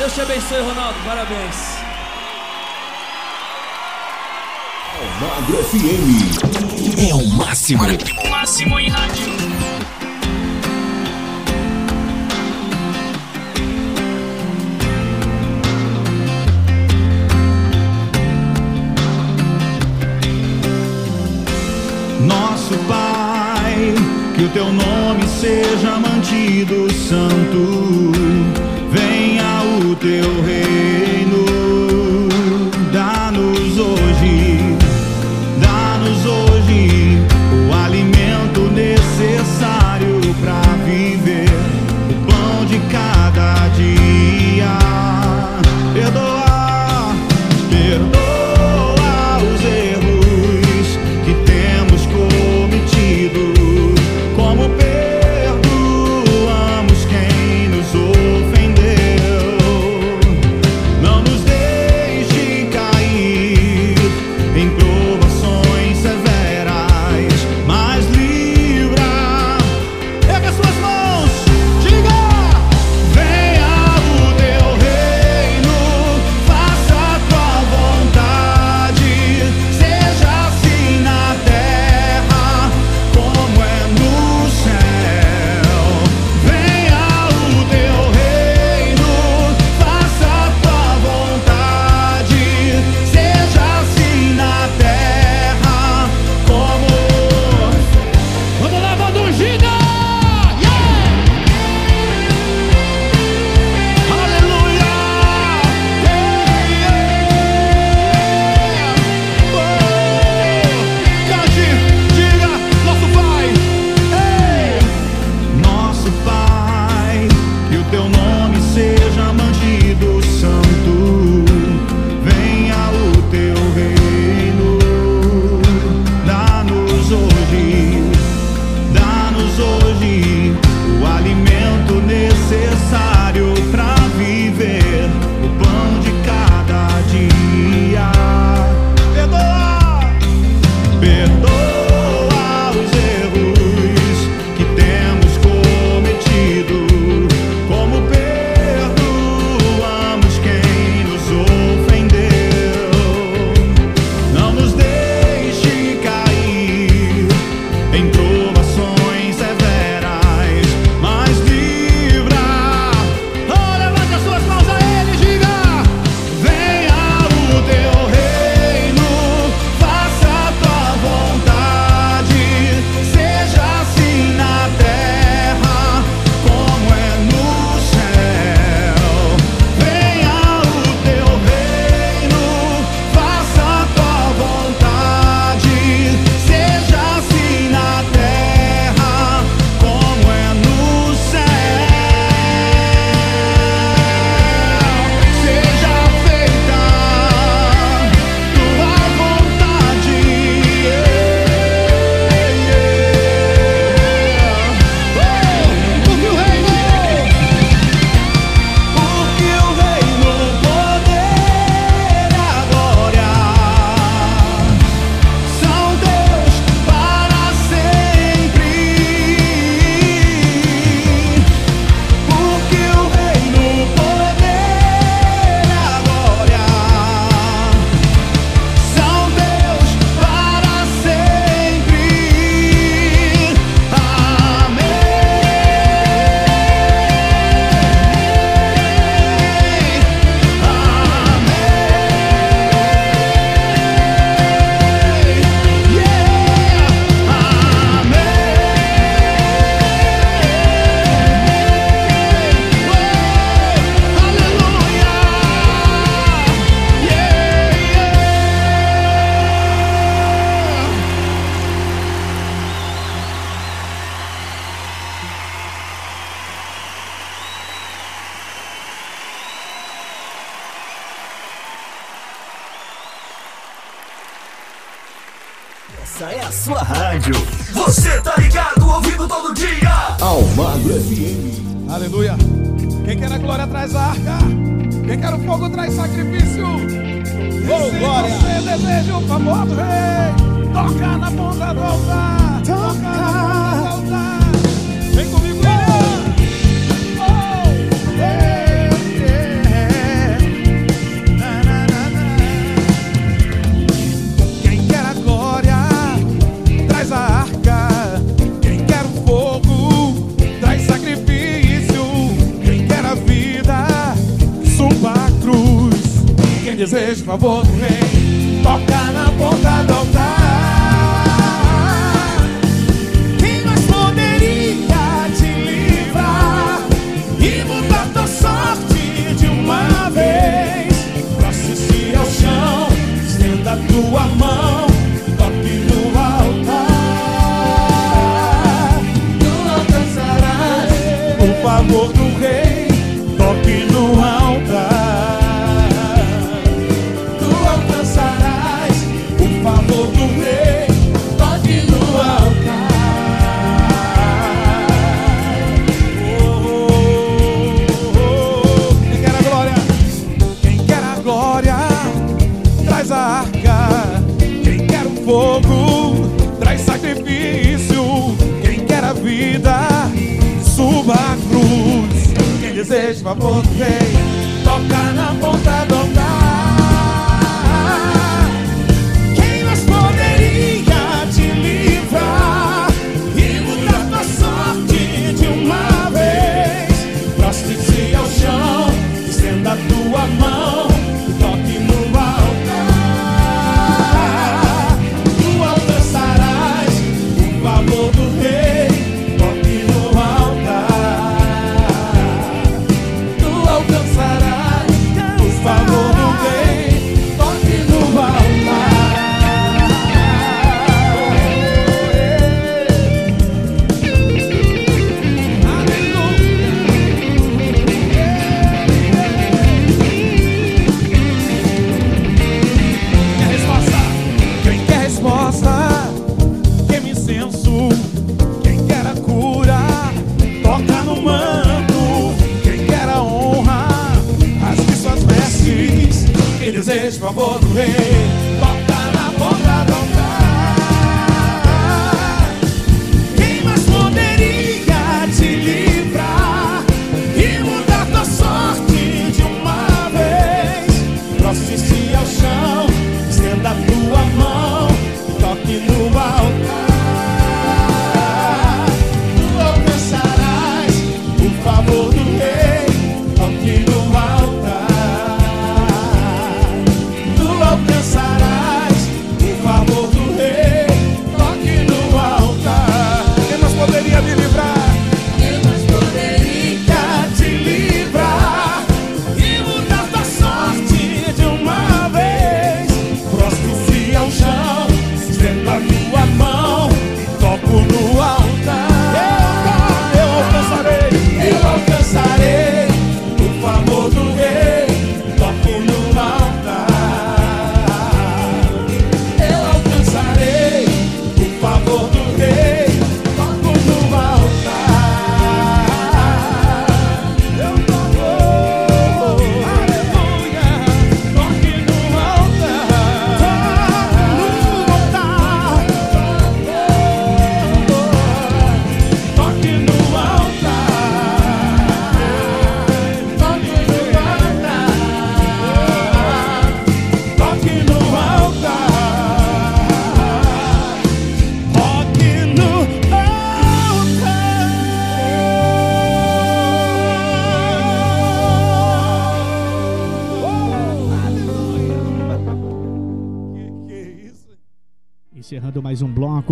Deus te abençoe, Ronaldo. Parabéns. Ronaldo FM é o máximo. O máximo em rádio. Nosso Pai, que o teu nome seja mantido santo venha o teu reino.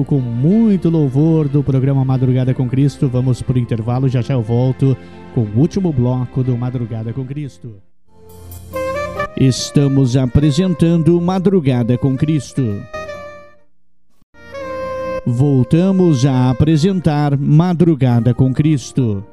com muito louvor do programa Madrugada com Cristo. Vamos para o intervalo, já já eu volto com o último bloco do Madrugada com Cristo. Estamos apresentando Madrugada com Cristo. Voltamos a apresentar Madrugada com Cristo.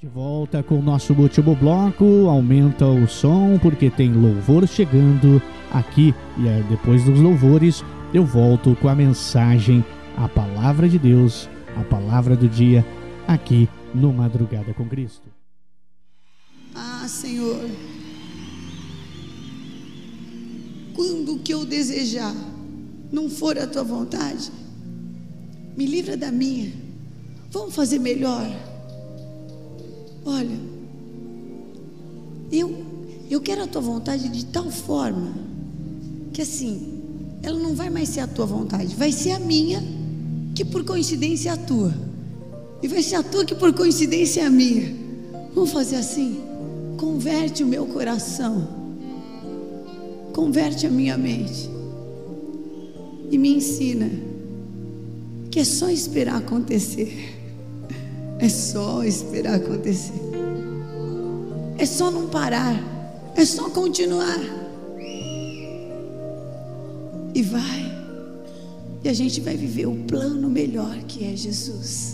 De volta com o nosso último bloco, aumenta o som porque tem louvor chegando aqui e é depois dos louvores eu volto com a mensagem, a palavra de Deus, a palavra do dia, aqui no Madrugada com Cristo. Ah, Senhor, quando que eu desejar não for a tua vontade, me livra da minha. Vamos fazer melhor. Olha, eu eu quero a tua vontade de tal forma que assim, ela não vai mais ser a tua vontade, vai ser a minha, que por coincidência é a tua. E vai ser a tua que por coincidência é a minha. Vamos fazer assim? Converte o meu coração. Converte a minha mente. E me ensina que é só esperar acontecer. É só esperar acontecer. É só não parar. É só continuar. E vai. E a gente vai viver o plano melhor que é Jesus.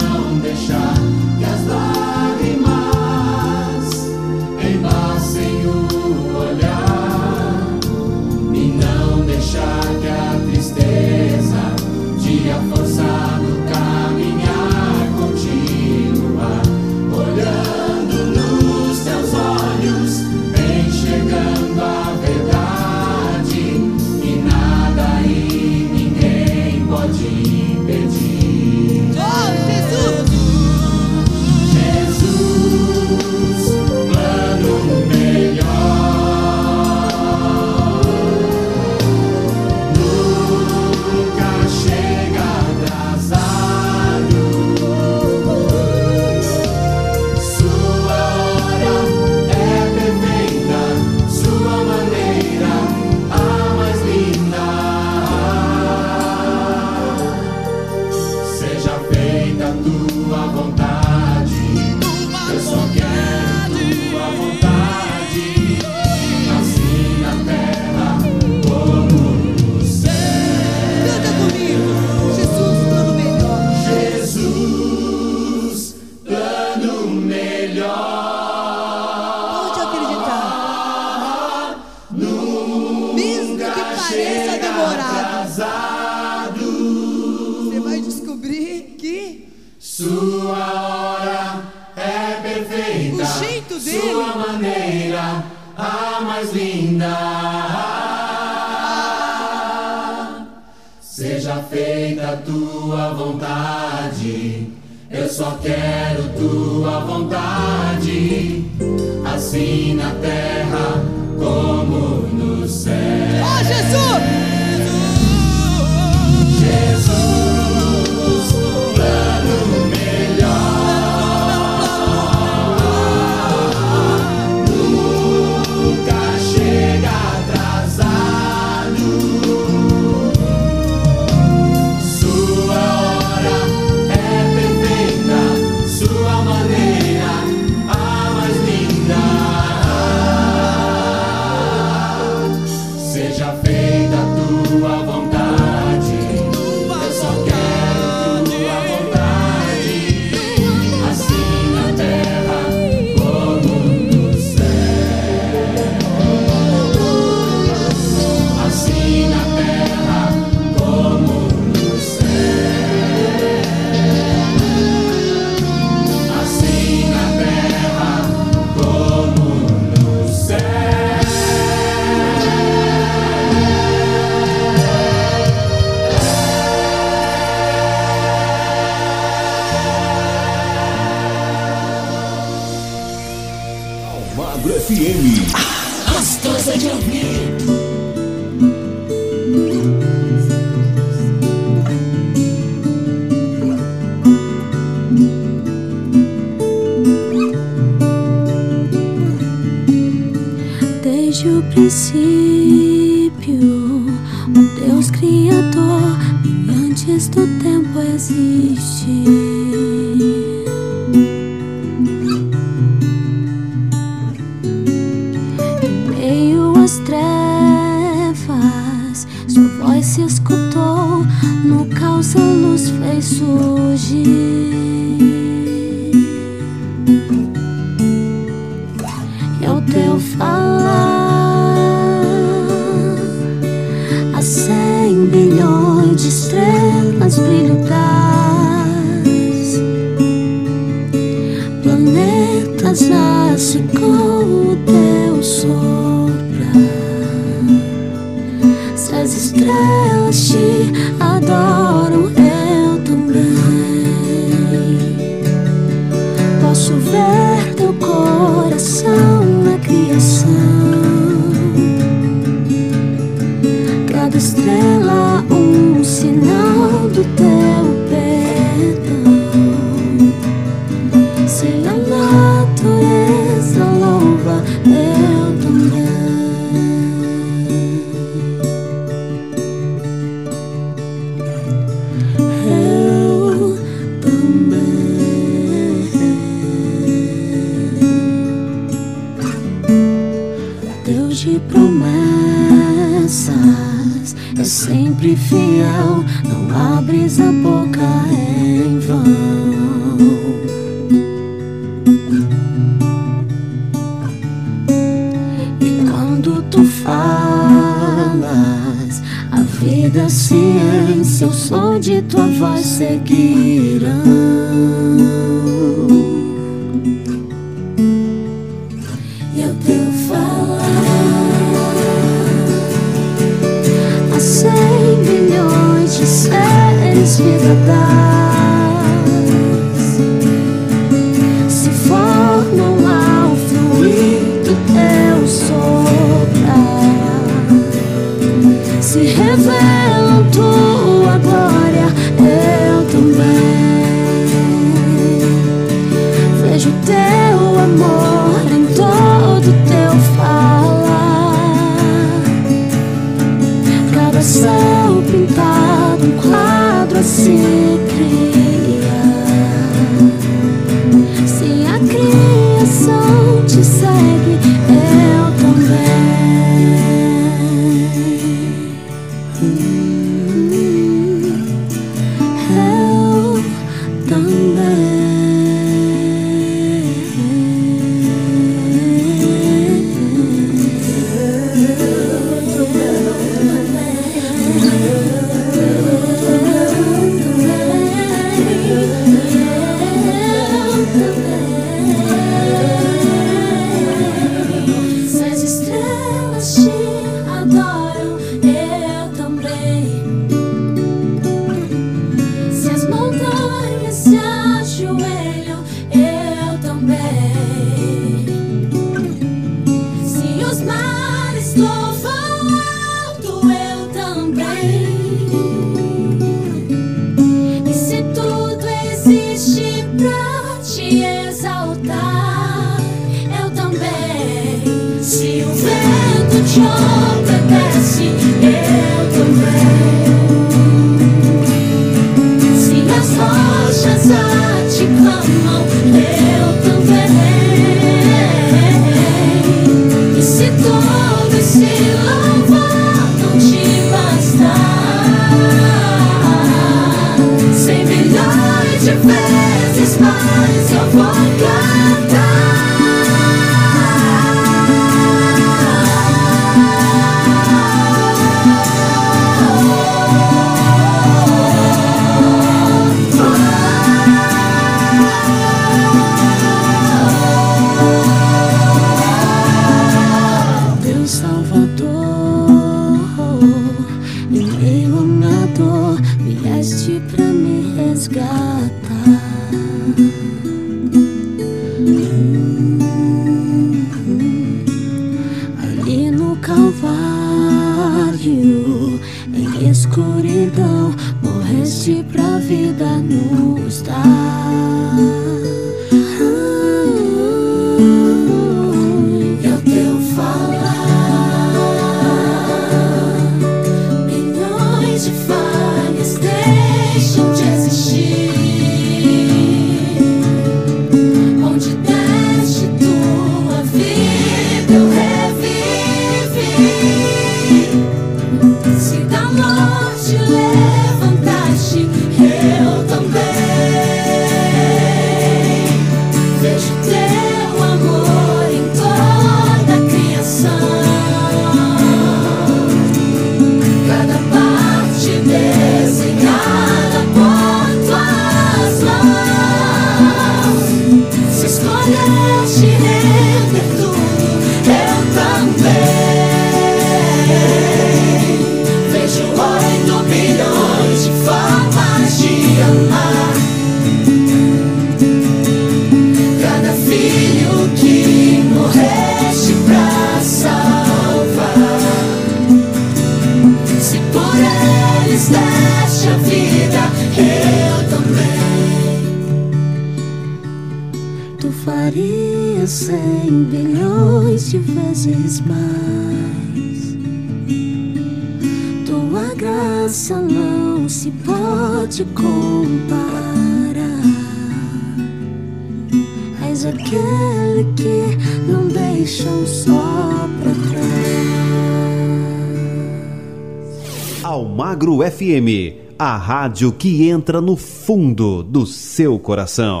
FM, a rádio que entra no fundo do seu coração.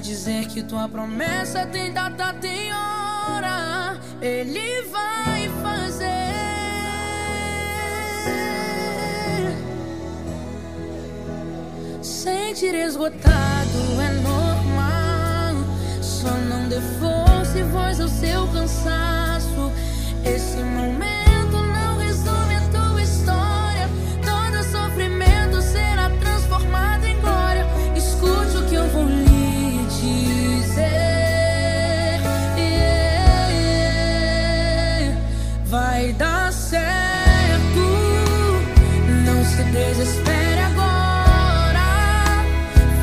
Dizer que tua promessa tem data, tem hora. Ele vai fazer. Sentir esgotado é normal. Só não dê força e voz ao seu cansaço.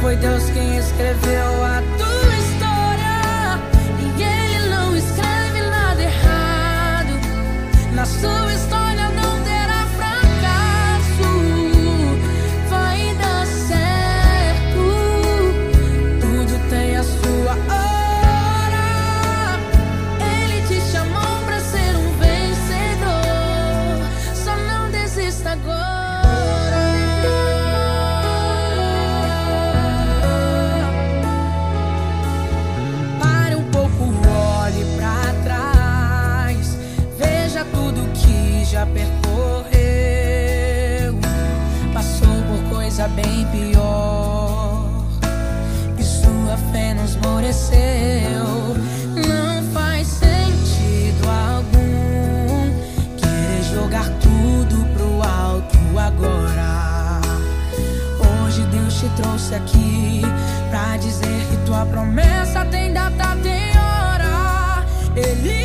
foi Deus quem escreveu a te trouxe aqui pra dizer que tua promessa tem data, tem hora. Ele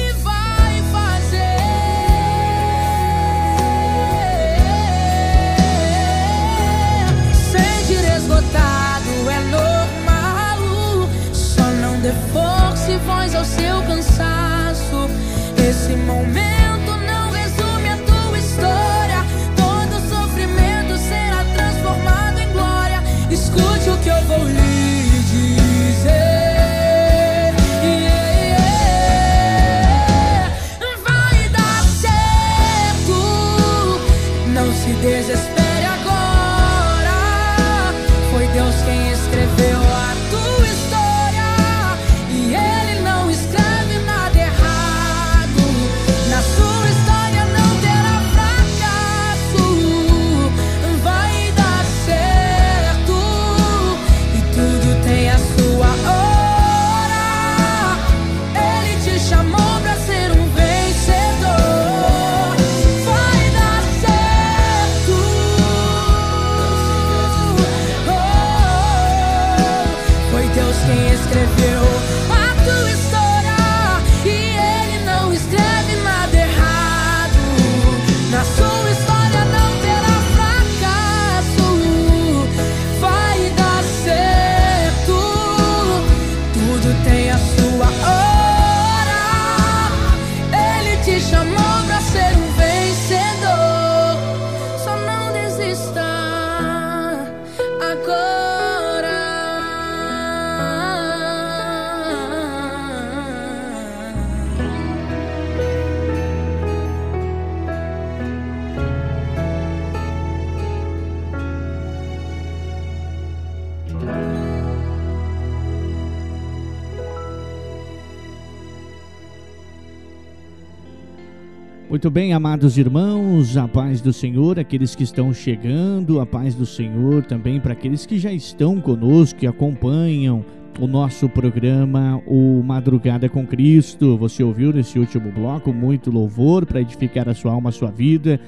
Muito bem, amados irmãos, a paz do Senhor, aqueles que estão chegando, a paz do Senhor também para aqueles que já estão conosco e acompanham o nosso programa, o Madrugada com Cristo. Você ouviu nesse último bloco muito louvor para edificar a sua alma, a sua vida,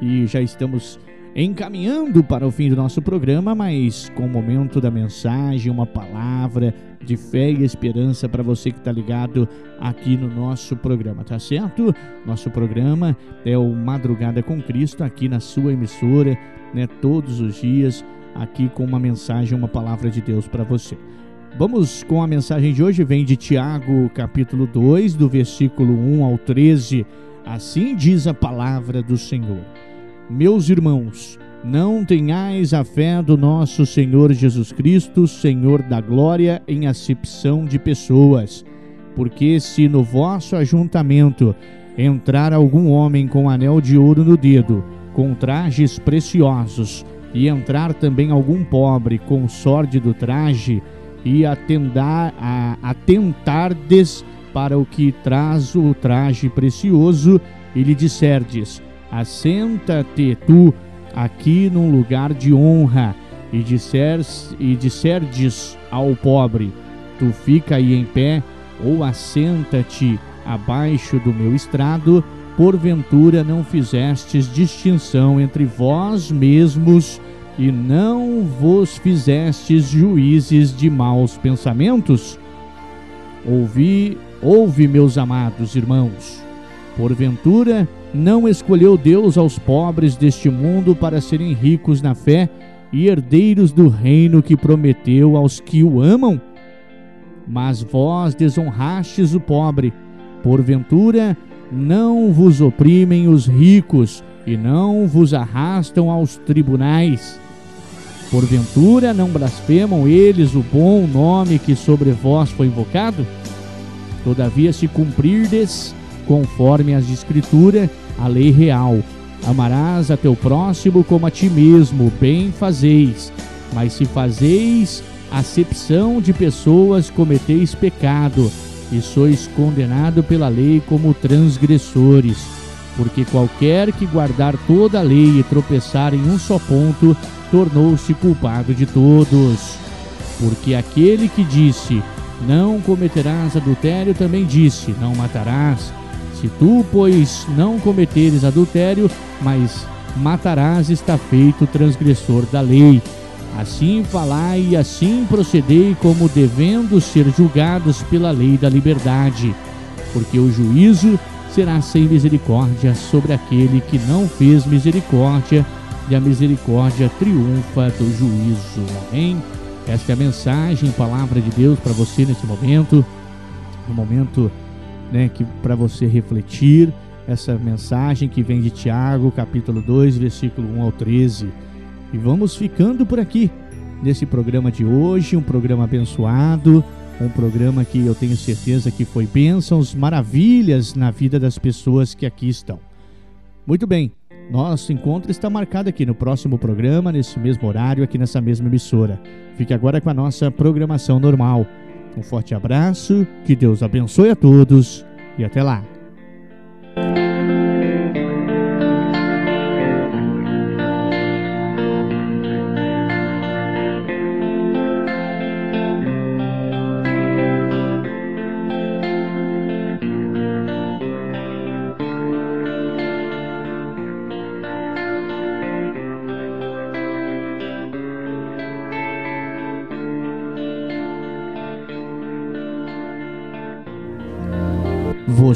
e já estamos encaminhando para o fim do nosso programa, mas com o momento da mensagem, uma palavra de fé e esperança para você que está ligado aqui no nosso programa, tá certo? Nosso programa é o Madrugada com Cristo aqui na sua emissora, né? Todos os dias aqui com uma mensagem, uma palavra de Deus para você. Vamos com a mensagem de hoje, vem de Tiago, capítulo 2, do versículo 1 ao 13. Assim diz a palavra do Senhor. Meus irmãos, não tenhais a fé do nosso Senhor Jesus Cristo, Senhor da glória, em acepção de pessoas. Porque se no vosso ajuntamento entrar algum homem com anel de ouro no dedo, com trajes preciosos, e entrar também algum pobre com sorte do traje, e atendar, a, atentardes para o que traz o traje precioso, e lhe disserdes, assenta-te tu aqui num lugar de honra, e, dissers, e disserdes ao pobre, tu fica aí em pé, ou assenta-te abaixo do meu estrado, porventura não fizestes distinção entre vós mesmos, e não vos fizestes juízes de maus pensamentos? Ouvi, ouve, meus amados irmãos. Porventura, não escolheu Deus aos pobres deste mundo para serem ricos na fé e herdeiros do reino que prometeu aos que o amam? Mas vós desonrastes o pobre. Porventura, não vos oprimem os ricos e não vos arrastam aos tribunais. Porventura, não blasfemam eles o bom nome que sobre vós foi invocado? Todavia, se cumprirdes, conforme as Escritura, a lei real, amarás a teu próximo como a ti mesmo, bem fazeis. Mas se fazeis acepção de pessoas, cometeis pecado, e sois condenado pela lei como transgressores. porque qualquer que guardar toda a lei e tropeçar em um só ponto, tornou-se culpado de todos. Porque aquele que disse: Não cometerás adultério, também disse: Não matarás. Se tu, pois, não cometeres adultério, mas matarás, está feito transgressor da lei. Assim falai e assim procedei, como devendo ser julgados pela lei da liberdade. Porque o juízo será sem misericórdia sobre aquele que não fez misericórdia, e a misericórdia triunfa do juízo. Amém? Esta é a mensagem, palavra de Deus para você nesse momento, no momento né, que para você refletir essa mensagem que vem de Tiago, capítulo 2, versículo 1 ao 13. E vamos ficando por aqui nesse programa de hoje, um programa abençoado, um programa que eu tenho certeza que foi bênçãos, maravilhas na vida das pessoas que aqui estão. Muito bem, nosso encontro está marcado aqui no próximo programa, nesse mesmo horário, aqui nessa mesma emissora. Fique agora com a nossa programação normal. Um forte abraço, que Deus abençoe a todos e até lá.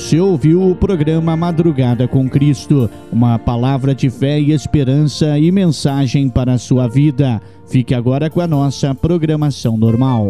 Você ouviu o programa Madrugada com Cristo, uma palavra de fé e esperança e mensagem para a sua vida. Fique agora com a nossa programação normal.